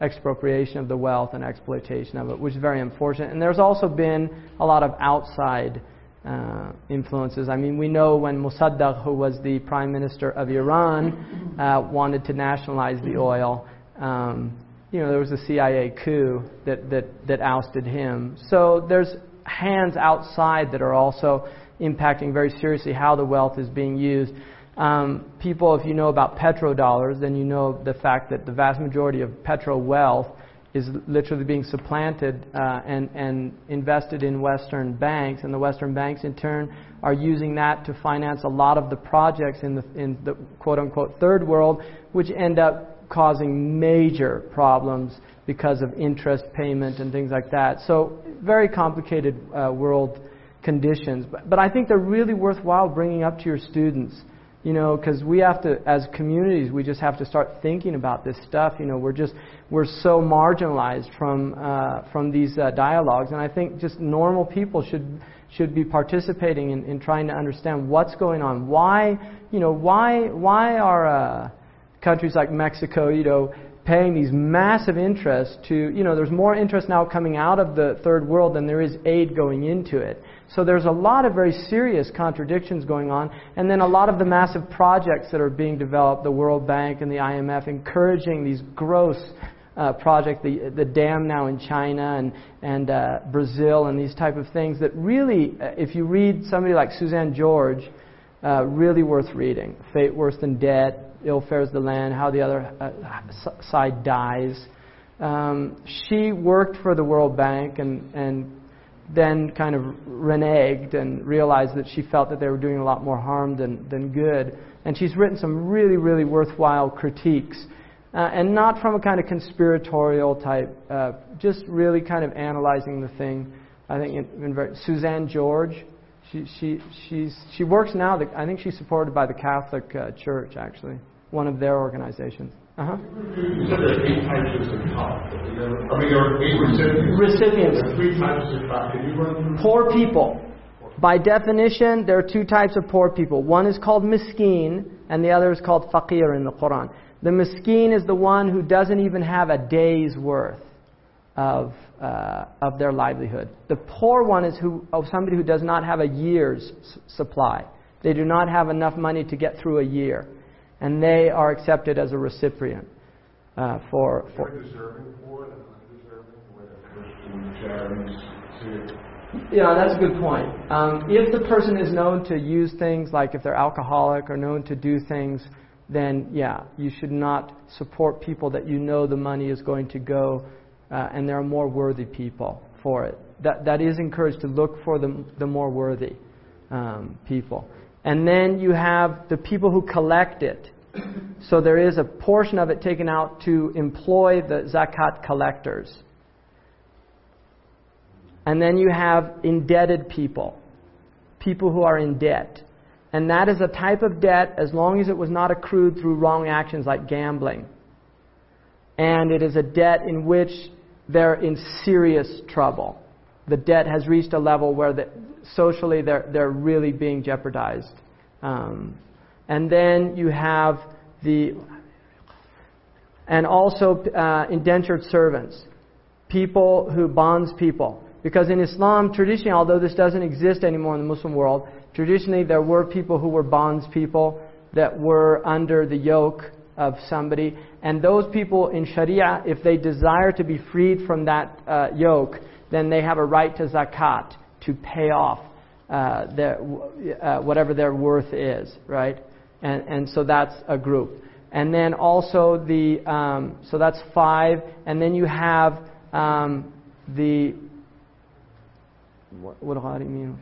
S1: expropriation of the wealth and exploitation of it, which is very unfortunate. And there's also been a lot of outside uh, influences. I mean, we know when Mossadegh, who was the prime minister of Iran, uh, wanted to nationalize the oil. Um, you know, there was a CIA coup that, that, that ousted him. So there's hands outside that are also impacting very seriously how the wealth is being used. Um, people, if you know about petrodollars, then you know the fact that the vast majority of petro wealth is literally being supplanted uh, and, and invested in Western banks, and the Western banks in turn are using that to finance a lot of the projects in the, in the quote unquote third world, which end up causing major problems because of interest payment and things like that. So, very complicated uh, world conditions. But, but I think they're really worthwhile bringing up to your students you know because we have to as communities we just have to start thinking about this stuff. You know we're just we're so marginalized from uh, from these uh, dialogues. And i think just normal people should should be participating in, in trying to understand what's going on. Why you know why why are uh, countries like mexico you know paying these massive interests to you know there's more interest now coming out of the third world than there is aid going into it so there's a lot of very serious contradictions going on. And then a lot of the massive projects that are being developed, the World Bank and the IMF, encouraging these gross uh, projects, the, the dam now in China and, and uh, Brazil and these type of things that really, uh, if you read somebody like Suzanne George, uh, really worth reading. Fate Worse Than Debt, Ill Fares the Land, How the Other uh, Side Dies. Um, she worked for the World Bank and, and then kind of reneged and realized that she felt that they were doing a lot more harm than, than good. And she's written some really, really worthwhile critiques. Uh, and not from a kind of conspiratorial type, uh, just really kind of analyzing the thing. I think in, in very, Susanne George, she, she, she's, she works now, the, I think she's supported by the Catholic uh, Church, actually, one of their organizations. Uh-huh.
S8: You said there are eight types of zakat. I mean, there are eight recipients.
S1: Recipients.
S8: There are three types of zakat. Can you run through?
S1: Poor people. By definition, there are two types of poor people. One is called miskin, and the other is called faqir in the Quran. The miskin is the one who doesn't even have a day's worth of, uh, of their livelihood. The poor one is who, of somebody who does not have a year's s- supply. They do not have enough money to get through a year and they are accepted as a recipient uh, for. for yeah, that's a good point. Um, if the person is known to use things like if they're alcoholic or known to do things, then yeah, you should not support people that you know the money is going to go, uh, and there are more worthy people for it. That that is encouraged to look for the the more worthy um, people. And then you have the people who collect it. So there is a portion of it taken out to employ the zakat collectors. And then you have indebted people, people who are in debt. And that is a type of debt as long as it was not accrued through wrong actions like gambling. And it is a debt in which they're in serious trouble. The debt has reached a level where the, socially they're, they're really being jeopardized. Um, and then you have the, and also uh, indentured servants, people who bonds people. Because in Islam, traditionally, although this doesn't exist anymore in the Muslim world, traditionally there were people who were bonds people that were under the yoke of somebody. And those people in Sharia, if they desire to be freed from that uh, yoke, then they have a right to zakat to pay off uh, uh, whatever their worth is, right? And, and so that's a group. And then also the, um, so that's five. And then you have um, the, what do I mean?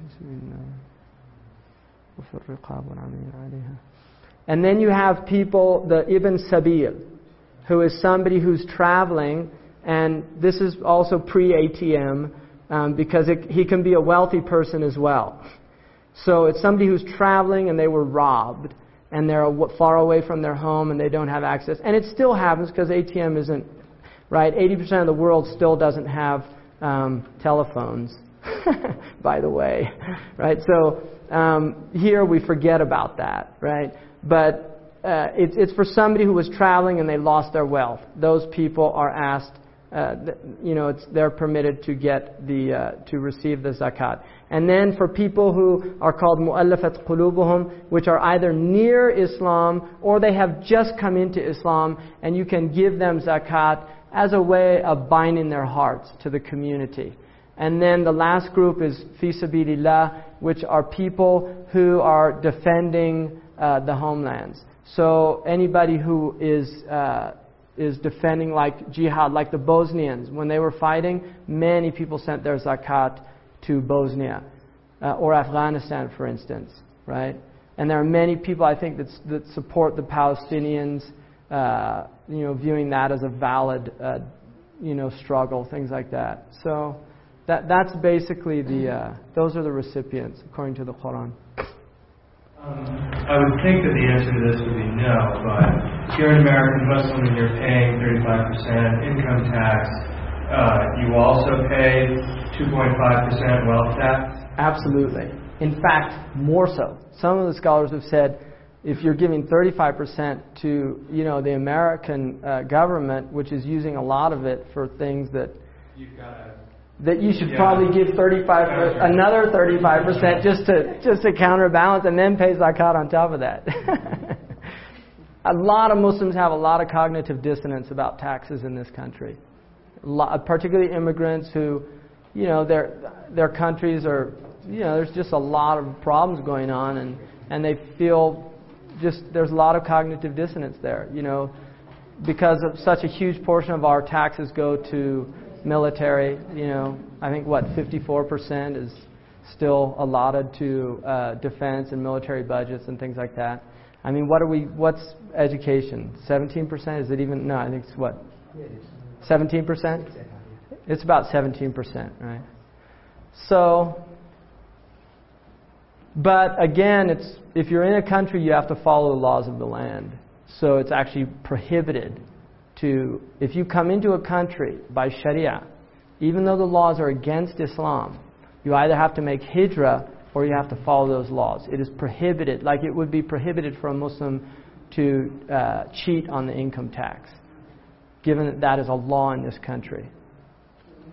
S1: And then you have people, the Ibn Sabil, who is somebody who's traveling, and this is also pre ATM, um, because it, he can be a wealthy person as well. So it's somebody who's traveling and they were robbed and they're far away from their home and they don't have access. And it still happens because ATM isn't, right? 80% of the world still doesn't have um, telephones, by the way, right? So um, here we forget about that, right? But uh, it's, it's for somebody who was traveling and they lost their wealth. Those people are asked uh, you know, they're permitted to get the uh, to receive the zakat. And then for people who are called mu'allafat qulubuhum, which are either near Islam or they have just come into Islam, and you can give them zakat as a way of binding their hearts to the community. And then the last group is fi sabilillah, which are people who are defending uh, the homelands. So anybody who is uh, is defending like jihad, like the Bosnians. When they were fighting, many people sent their zakat to Bosnia uh, or Afghanistan, for instance, right? And there are many people, I think, that, that support the Palestinians, uh, you know, viewing that as a valid, uh, you know, struggle, things like that. So that, that's basically the, uh, those are the recipients, according to the Quran.
S11: Um, I would think that the answer to this would be no, but if you're an American Muslim and you're paying 35% income tax, uh, you also pay 2.5% wealth tax?
S1: Absolutely. In fact, more so. Some of the scholars have said if you're giving 35% to, you know, the American uh, government, which is using a lot of it for things that
S11: You've got to
S1: that you should
S11: Yeah.
S1: probably give 35 another 35% just to just to counterbalance and then pay zakat on top of that. a lot of Muslims have a lot of cognitive dissonance about taxes in this country. A lot, uh, particularly immigrants who, you know, their their countries are, you know, there's just a lot of problems going on and and they feel just there's a lot of cognitive dissonance there, you know, because of such a huge portion of our taxes go to military. You know, I think what 54% is still allotted to uh, defense and military budgets and things like that. I mean, what are we? What's education? 17%? Is it even? No, I think it's what? 17%. It's about 17%, right? So, but again, it's if you're in a country, you have to follow the laws of the land. So it's actually prohibited to, if you come into a country by Sharia, even though the laws are against Islam, you either have to make hijrah or you have to follow those laws. It is prohibited, like it would be prohibited for a Muslim to uh, cheat on the income tax, given that that is a law in this country.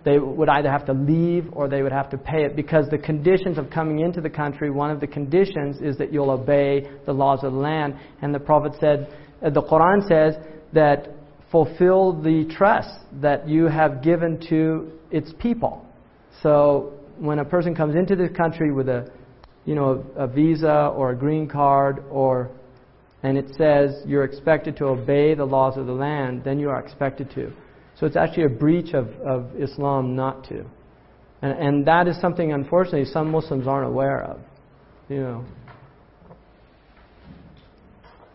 S1: They would either have to leave or they would have to pay it because the conditions of coming into the country, one of the conditions is that you'll obey the laws of the land. And the Prophet said, uh, the Quran says that fulfill the trust that you have given to its people. So when a person comes into this country with a, you know, a, visa or a green card or and it says you're expected to obey the laws of the land, then you are expected to. So it's actually a breach of, of Islam not to. And, and that is something, unfortunately, some Muslims aren't aware of. You know.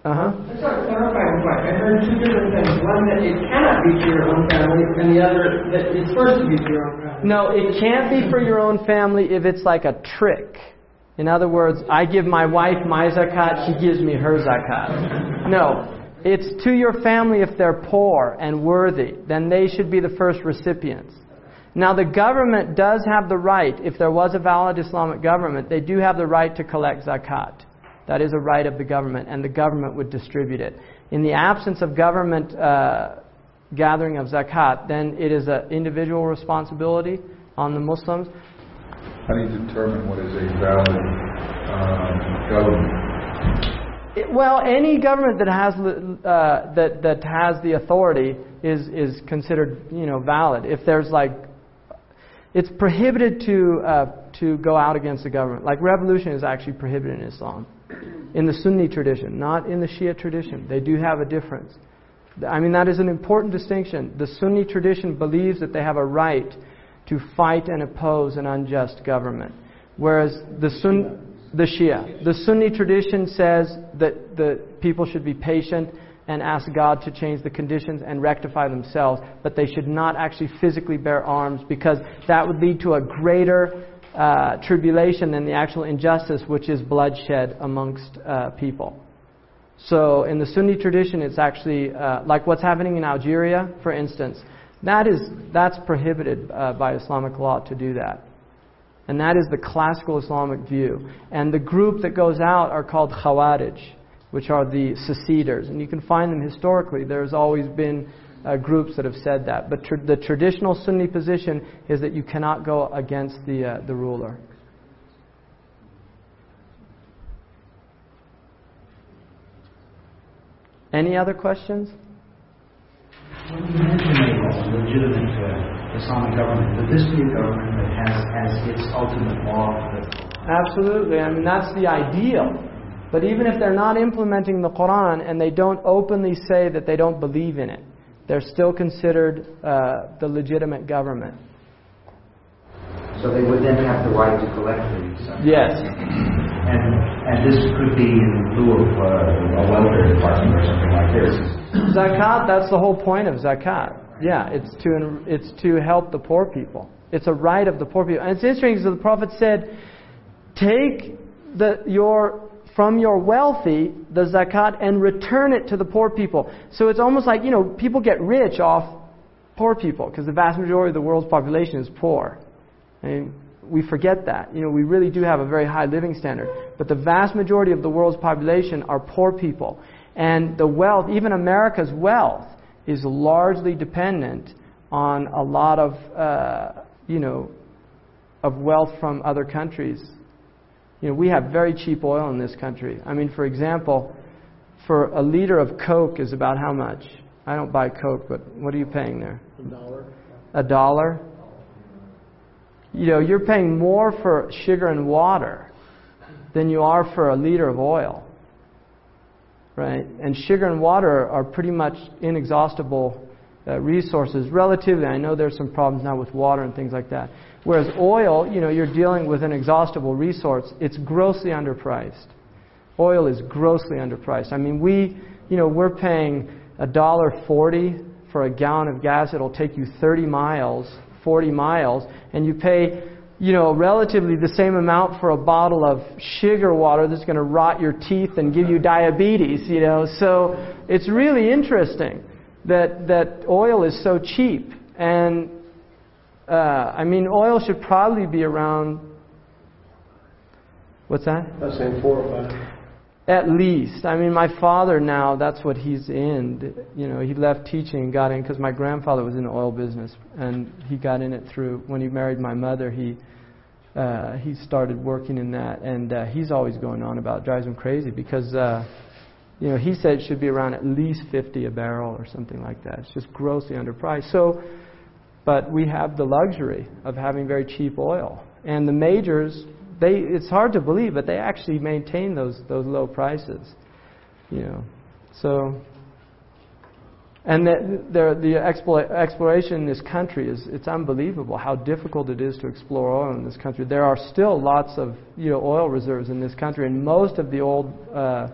S1: Uh huh.
S12: I just want to clarify one point. I heard two different things. One that it cannot be for your own family, and the other that it's supposed to be for your own family.
S1: No, it can't be for your own family if it's like a trick. In other words, I give my wife my zakat, she gives me her zakat. No, it's to your family if they're poor and worthy, then they should be the first recipients. Now, the government does have the right, if there was a valid Islamic government, they do have the right to collect zakat. That is a right of the government, and the government would distribute it. In the absence of government uh, gathering of zakat, then it is an individual responsibility on the Muslims.
S5: How do you determine what is a valid um, government?
S1: It- well, any government that has uh, that that has the authority is is considered you know valid. If there's like, it's prohibited to uh, to go out against the government. Like revolution is actually prohibited in Islam, in the Sunni tradition, not in the Shia tradition. They do have a difference. I mean that is an important distinction. The Sunni tradition believes that they have a right to fight and oppose an unjust government, whereas the Sun the Shia. The Sunni tradition says that the people should be patient and ask God to change the conditions and rectify themselves, but they should not actually physically bear arms because that would lead to a greater uh, tribulation than the actual injustice, which is bloodshed amongst uh, people. So, in the Sunni tradition, it's actually uh, like what's happening in Algeria, for instance. That is that's prohibited uh, by Islamic law to do that. And that is the classical Islamic view. And the group that goes out are called Khawarij, which are the seceders. And you can find them historically. There's always been uh, groups that have said that. But tr- the traditional Sunni position is that you cannot go against the, uh, the ruler. Any other questions?
S6: When you mention a legitimate uh, Islamic government, would this be a government that has as its ultimate law
S1: Absolutely. I mean, that's the ideal. But even if they're not implementing the Quran and they don't openly say that they don't believe in it, they're still considered uh, the legitimate government.
S6: So they would then have the right to collect these.
S1: Yes.
S6: And, and this could be in lieu of uh, a welfare department or something like this.
S1: Zakat, that's the whole point of zakat. Yeah, it's to, it's to help the poor people. It's a right of the poor people. And it's interesting because the Prophet said, take the, your, from your wealthy the zakat and return it to the poor people. So it's almost like, you know, people get rich off poor people because the vast majority of the world's population is poor. I mean, we forget that. You know, we really do have a very high living standard. But the vast majority of the world's population are poor people. And the wealth, even America's wealth, is largely dependent on a lot of, uh, you know, of wealth from other countries. You know, we have very cheap oil in this country. I mean, for example, for a liter of Coke is about how much? I don't buy Coke, but what are you paying there?
S4: A dollar.
S1: A dollar? You know, you're paying more for sugar and water than you are for a liter of oil. Right? And sugar and water are pretty much inexhaustible uh, resources relatively. I know there's some problems now with water and things like that. Whereas oil, you know, you're dealing with an exhaustible resource. It's grossly underpriced. Oil is grossly underpriced. I mean, we, you know, we're paying a dollar forty for a gallon of gas. It'll take you 30 miles, 40 miles, and you pay, you know, relatively the same amount for a bottle of sugar water that's going to rot your teeth and give you diabetes. You know, so it's really interesting that that oil is so cheap and uh, I mean, oil should probably be around. What's that?
S4: I was saying four or five.
S1: At least. I mean, my father now, that's what he's in. You know, he left teaching and got in because my grandfather was in the oil business. And he got in it through, when he married my mother, he, uh, he started working in that. And uh, he's always going on about it. drives him crazy because, uh, you know, he said it should be around at least 50 a barrel or something like that. It's just grossly underpriced. So, but we have the luxury of having very cheap oil. And the majors, they, it's hard to believe, but they actually maintain those, those low prices. You know, so, and the, the, the explo- exploration in this country is, it's unbelievable how difficult it is to explore oil in this country. There are still lots of, you know, oil reserves in this country, and most of the old, uh,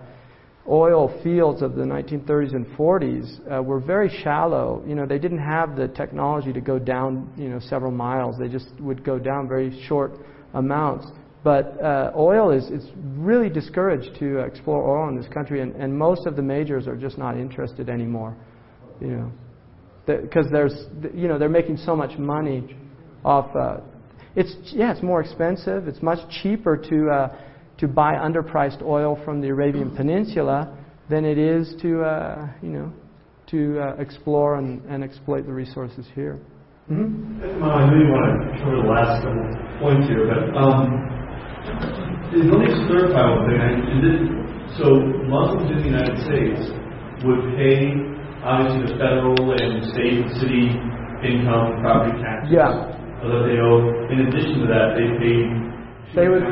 S1: oil fields of the 1930s and 40s uh, were very shallow. You know, they didn't have the technology to go down, you know, several miles. They just would go down very short amounts. But uh, oil is it's really discouraged to explore oil in this country, and, and most of the majors are just not interested anymore. You know, because there's, you know, they're making so much money off. Uh, it's yeah, it's more expensive. It's much cheaper to uh, to buy underpriced oil from the Arabian Peninsula than it is to, uh, you know, to uh, explore and, and exploit the resources here. Mm-hmm.
S8: I you want to cover the last couple points here, but um, let me just clarify one thing. I- Is it, so Muslims in the United States would pay, obviously, the federal and state and city income property taxes.
S1: Yeah.
S8: Although they owe, in addition to that, they pay
S1: They would,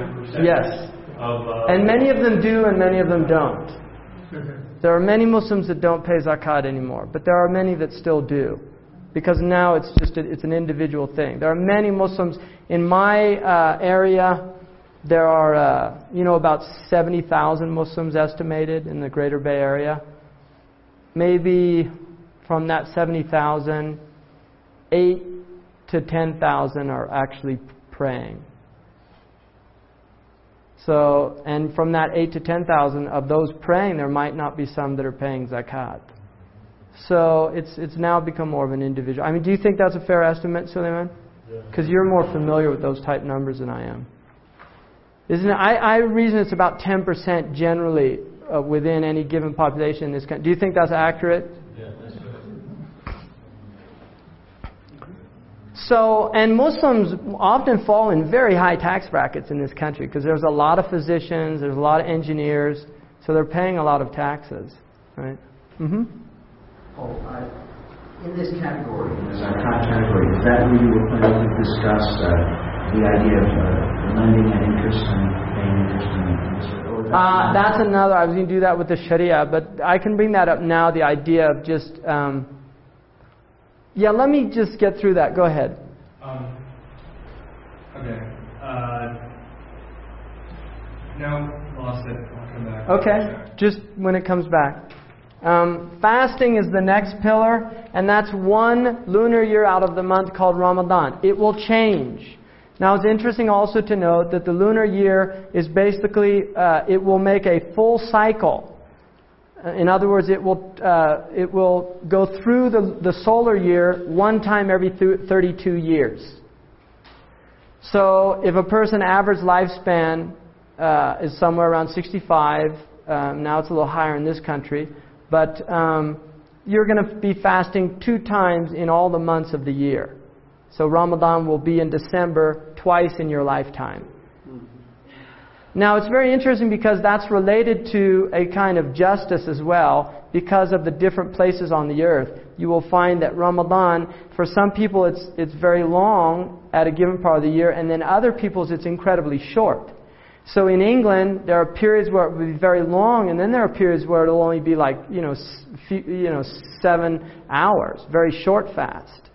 S1: yes.
S8: Of, uh,
S1: And many of them do, and many of them don't. There are many Muslims that don't pay zakat anymore, but there are many that still do, because now it's just a, it's an individual thing. There are many Muslims in my uh, area. There are uh, you know about seventy thousand Muslims estimated in the Greater Bay Area. Maybe from that seventy thousand, eight to ten thousand are actually praying. So, and from that 8 to 10,000 of those praying, there might not be some that are paying zakat. So it's, it's now become more of an individual. I mean, do you think that's a fair estimate, Suleiman? Because you're more familiar with those type numbers than I am. Isn't it? I, I reason it's about 10% generally uh, within any given population in this country. Do you think that's accurate?
S8: Yeah, that's
S1: So, and Muslims often fall in very high tax brackets in this country because there's a lot of physicians, there's a lot of engineers, so they're paying a lot of taxes, right? Mm-hmm.
S6: Oh, uh, in this category, in this zakat category, is that where you were planning to discuss uh, the idea of uh, lending and interest and paying interest and that-
S1: Uh, that's another. I was going to do that with the Sharia, but I can bring that up now. The idea of just, um, yeah. Let me just get through that. Go ahead.
S11: Um, okay. Uh, no, lost it. I'll come back.
S1: Okay, just when it comes back. Um, fasting is the next pillar, and that's one lunar year out of the month called Ramadan. It will change. Now, it's interesting also to note that the lunar year is basically, uh, it will make a full cycle. Uh, In other words, it will, uh, it will go through the, the solar year one time every th- 32 years. So, if a person average lifespan uh, is somewhere around 65, um, now it's a little higher in this country, but um, you're going to be fasting two times in all the months of the year. So Ramadan will be in December twice in your lifetime. Now it's very interesting because that's related to a kind of justice as well because of the different places on the earth. You will find that Ramadan, for some people it's, it's very long at a given part of the year, and then other people's it's incredibly short. So in England, there are periods where it will be very long, and then there are periods where it'll only be like, you know, few, you know, seven hours, very short fast.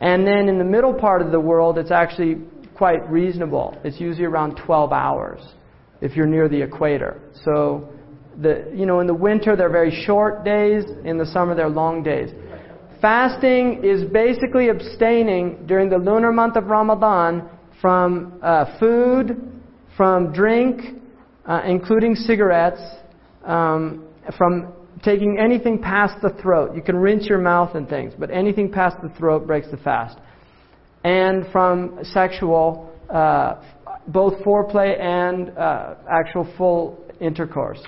S1: And then in the middle part of the world, it's actually quite reasonable. It's usually around 12 hours if you're near the equator. So, the, you know, in the winter, they're very short days. In the summer, they're long days. Fasting is basically abstaining during the lunar month of Ramadan from uh, food, from drink, uh, including cigarettes, um, from taking anything past the throat. You can rinse your mouth and things, but anything past the throat breaks the fast. And from sexual, uh, both foreplay and uh, actual full intercourse.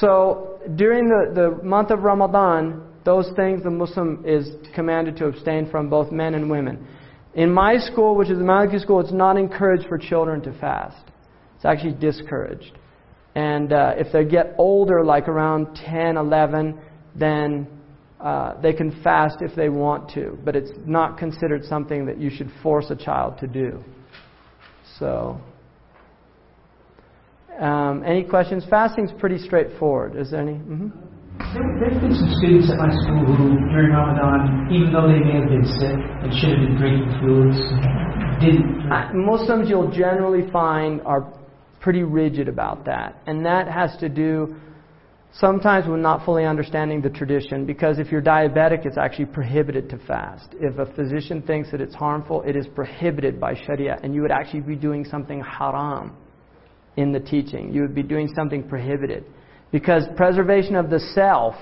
S1: So during the, the month of Ramadan, those things the Muslim is commanded to abstain from, both men and women. In my school, which is the Maliki school, it's not encouraged for children to fast. It's actually discouraged. And uh, if they get older, like around 10, 11, then uh, they can fast if they want to. But it's not considered something that you should force a child to do. So, um, any questions? Fasting's pretty straightforward. Is there any? hmm
S3: There, there's been some students at my school who, during Ramadan, even though they may have been sick and should have been drinking fluids, didn't.
S1: Uh, Muslims, you'll generally find, are pretty rigid about that. And that has to do sometimes with not fully understanding the tradition because if you're diabetic, it's actually prohibited to fast. If a physician thinks that it's harmful, it is prohibited by Sharia, and you would actually be doing something haram in the teaching. You would be doing something prohibited. Because preservation of the self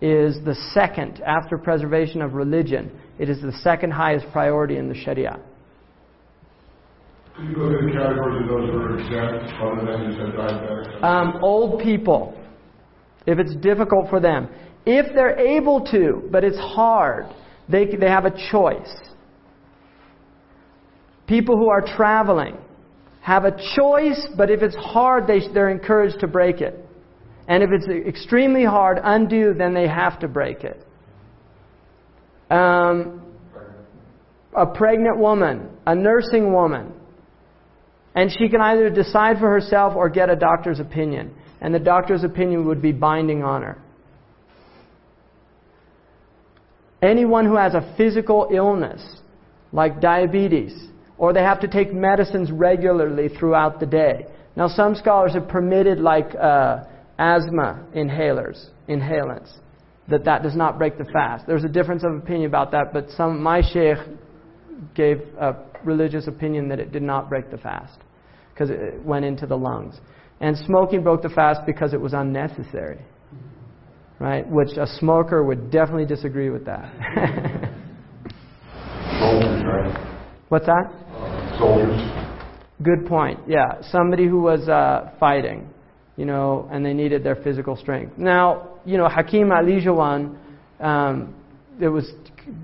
S1: is the second, after preservation of religion, it is the second highest priority in the Sharia.
S13: Could you go through the categories of those who are exempt other than you said diabetics?
S1: Um, old people, if it's difficult for them. If they're able to, but it's hard, they, they have a choice. People who are traveling have a choice, but if it's hard, they, they're encouraged to break it. And if it's extremely hard, undue, then they have to break it. Um, a pregnant woman, a nursing woman, and she can either decide for herself or get a doctor's opinion. And the doctor's opinion would be binding on her. Anyone who has a physical illness, like diabetes, or they have to take medicines regularly throughout the day. Now, some scholars have permitted, like uh, asthma inhalers, inhalants, that that does not break the fast. There's a difference of opinion about that, but some my sheikh gave a religious opinion that it did not break the fast because it went into the lungs. And smoking broke the fast because it was unnecessary. Right? Which a smoker would definitely disagree with that. What's that?
S13: Soldiers.
S1: Good point. Yeah, somebody who was uh, fighting, you know, and they needed their physical strength. Now, you know, Hakeem Olajuwon, um, it was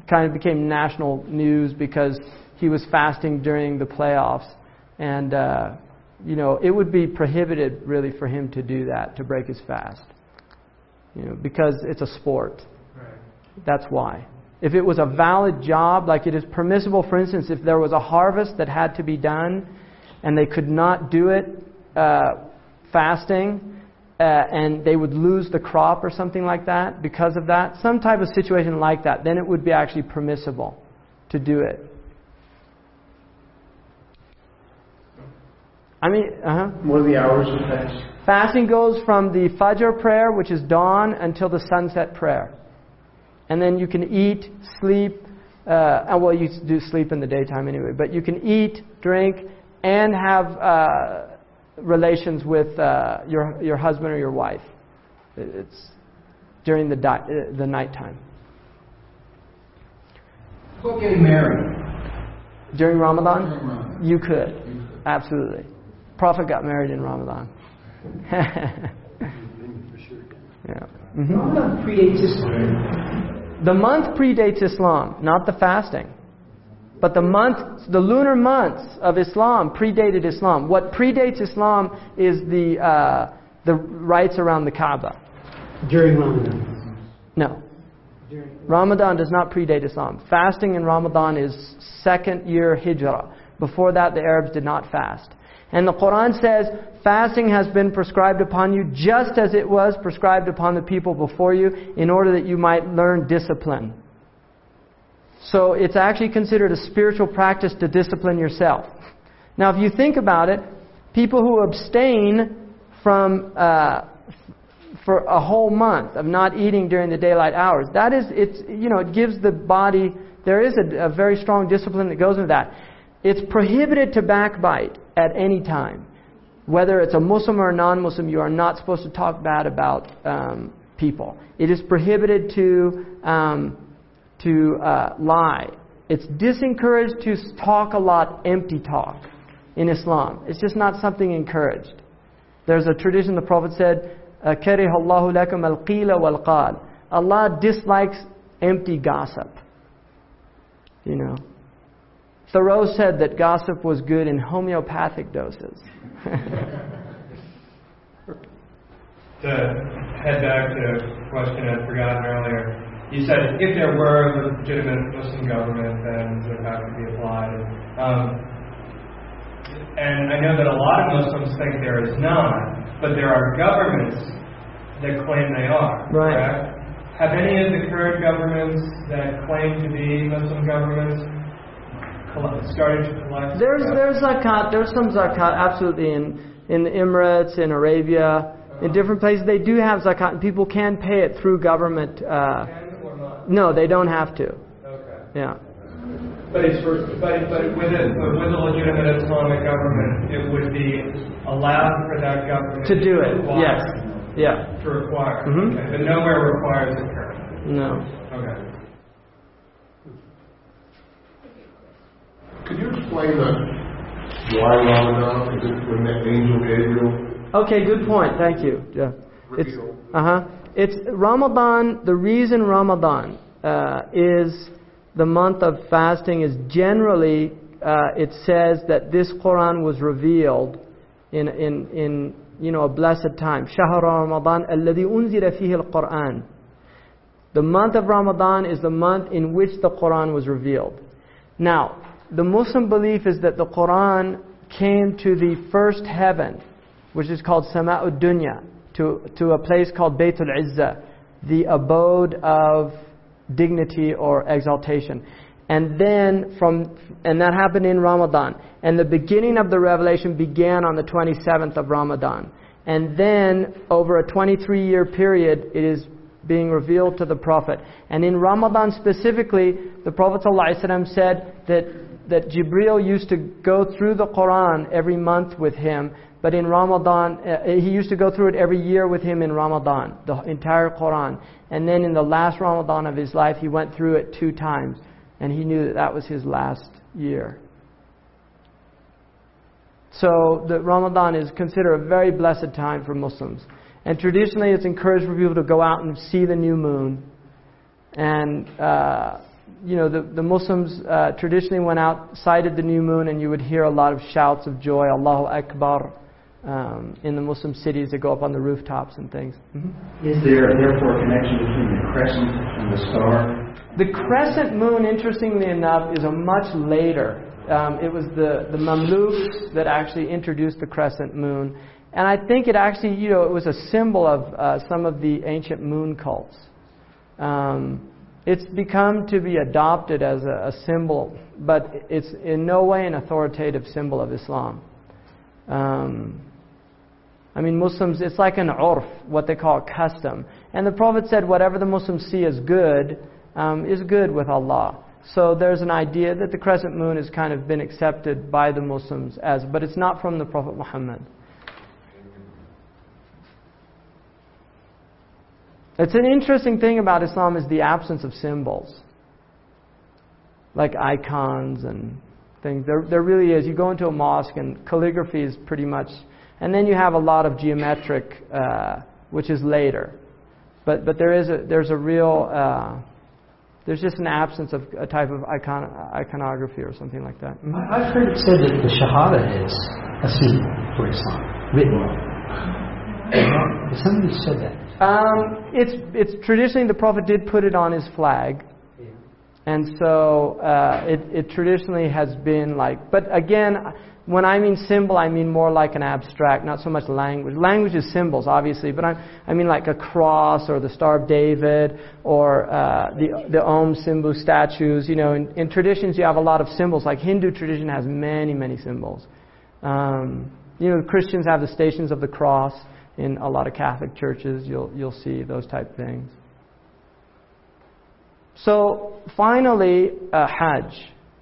S1: kind of became national news because he was fasting during the playoffs, and uh, you know it would be prohibited really for him to do that to break his fast. You know because it's a sport. That's why. If it was a valid job, like it is permissible, for instance, if there was a harvest that had to be done and they could not do it uh, fasting, uh, and they would lose the crop or something like that because of that, some type of situation like that, then it would be actually permissible to do it. I mean, uh huh.
S4: What are the hours of fast?
S1: Fasting goes from the Fajr prayer, which is dawn, until the sunset prayer. And then you can eat, sleep, uh, and well, you do sleep in the daytime anyway, but you can eat, drink, and have uh, relations with uh, your, your husband or your wife. It's during the, di- uh, the nighttime.
S6: What getting married?
S1: During Ramadan?
S6: During Ramadan.
S1: You could. Absolutely. Prophet got married in Ramadan. yeah. Mhm.
S3: Ramadan predates Islam.
S1: The month predates Islam, not the fasting. But the month, the lunar months of Islam predated Islam. What predates Islam is the, uh, the rites around the Kaaba.
S3: During Ramadan.
S1: No. During Ramadan does not predate Islam. Fasting in Ramadan is second year Hijrah. Before that, the Arabs did not fast. And the Quran says, fasting has been prescribed upon you just as it was prescribed upon the people before you in order that you might learn discipline. So it's actually considered a spiritual practice to discipline yourself. Now, if you think about it, people who abstain from uh, for a whole month of not eating during the daylight hours, that is, it's you know, it gives the body. There is a, a very strong discipline that goes with that. It's prohibited to backbite at any time. Whether it's a Muslim or a non Muslim, you are not supposed to talk bad about um, people. It is prohibited to, um, to uh, lie. It's disencouraged to talk a lot empty talk in Islam. It's just not something encouraged. There's a tradition the Prophet said, كَرِهَ اللَّهُ لَكُمْ الْقِيلَ وَالْقَالَ Allah dislikes empty gossip. You know. Thoreau said that gossip was good in homeopathic doses.
S11: to head back to a question I'd forgotten earlier, you said if there were a legitimate Muslim government, then zakat could be applied. Um, and I know that a lot of Muslims think there is not, but there are governments that claim they are.
S1: Right.
S11: Correct? Have any of the current governments that claim to be Muslim governments coll- started to collect?
S1: There's there's zakat. There's some zakat absolutely in in the Emirates, in Arabia, in different places. They do have zakat, and people can pay it through government. Uh,
S11: Can or not?
S1: no, they don't have to.
S11: Okay.
S1: Yeah.
S11: But it's for, but, but with a, but with a legitimate Islamic government, it would be allowed for that government
S1: To do it. Yes. Yeah.
S11: To require.
S1: Mhm.
S11: Okay. But nowhere requires it currently.
S1: No.
S11: Okay.
S13: Could you explain the why Ramadan? Is it when the angel Gabriel
S1: Okay, good point. Thank you. Yeah. It's
S13: revealed?
S1: uh huh. It's Ramadan. The reason Ramadan uh, is the month of fasting is generally uh, it says that this Quran was revealed in in in you know a blessed time. شهر رمضان الذي أنزل فيه القرآن. The month of Ramadan is the month in which the Quran was revealed. Now, the Muslim belief is that the Quran came to the first heaven, which is called Sama'ud Dunya, to, to a place called Baytul Izzah, the abode of dignity or exaltation. And then from and that happened in Ramadan. And the beginning of the revelation began on the 27th of Ramadan. And then over a 23 year period it is being revealed to the Prophet. And in Ramadan specifically, the Prophet ﷺ said that, that Jibril used to go through the Quran every month with him, but in Ramadan, uh, he used to go through it every year with him in Ramadan, the entire Quran. And then in the last Ramadan of his life, he went through it two times, and he knew that that was his last year. So the Ramadan is considered a very blessed time for Muslims. And traditionally, it's encouraged for people to go out and see the new moon. And uh, you know, the, the Muslims uh, traditionally went out, sighted the new moon, and you would hear a lot of shouts of joy, Allahu Akbar, um, in the Muslim cities that go up on the rooftops and things. Mm-hmm.
S6: Is there therefore a connection between the crescent and the star?
S1: The crescent moon, interestingly enough, is a much later. Um, it was the, the Mamluks that actually introduced the crescent moon. And I think it actually, you know, it was a symbol of uh, some of the ancient moon cults. Um, it's become to be adopted as a, a, symbol, but it's in no way an authoritative symbol of Islam. Um, I mean, Muslims, it's like an urf, what they call custom. And the Prophet said, whatever the Muslims see as good, um, is good with Allah. So there's an idea that the crescent moon has kind of been accepted by the Muslims as, but it's not from the Prophet Muhammad. It's an interesting thing about Islam is the absence of symbols, like icons and things. There, there really is. You go into a mosque and calligraphy is pretty much, and then you have a lot of geometric, uh, which is later. But but there is a there's a real uh, there's just an absence of a type of icon, iconography or something like that.
S3: Mm-hmm. I've heard it said that the Shahada is a symbol for Islam, written. Somebody said that.
S1: Um, it's it's traditionally the prophet did put it on his flag, and so uh, it it traditionally has been like. But again, when I mean symbol, I mean more like an abstract, not so much language. Language is symbols, obviously, but I I mean like a cross or the Star of David or uh, the the Om Simbu statues. You know, in, in traditions you have a lot of symbols. Like Hindu tradition has many many symbols. Um, you know, Christians have the Stations of the Cross in a lot of Catholic churches, you'll, you'll see those type things. So, finally, uh, Hajj.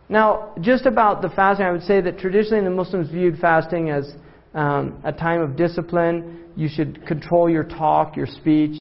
S1: Now, just about the fasting, I would say that traditionally the Muslims viewed fasting as um, a time of discipline. You should control your talk, your speech.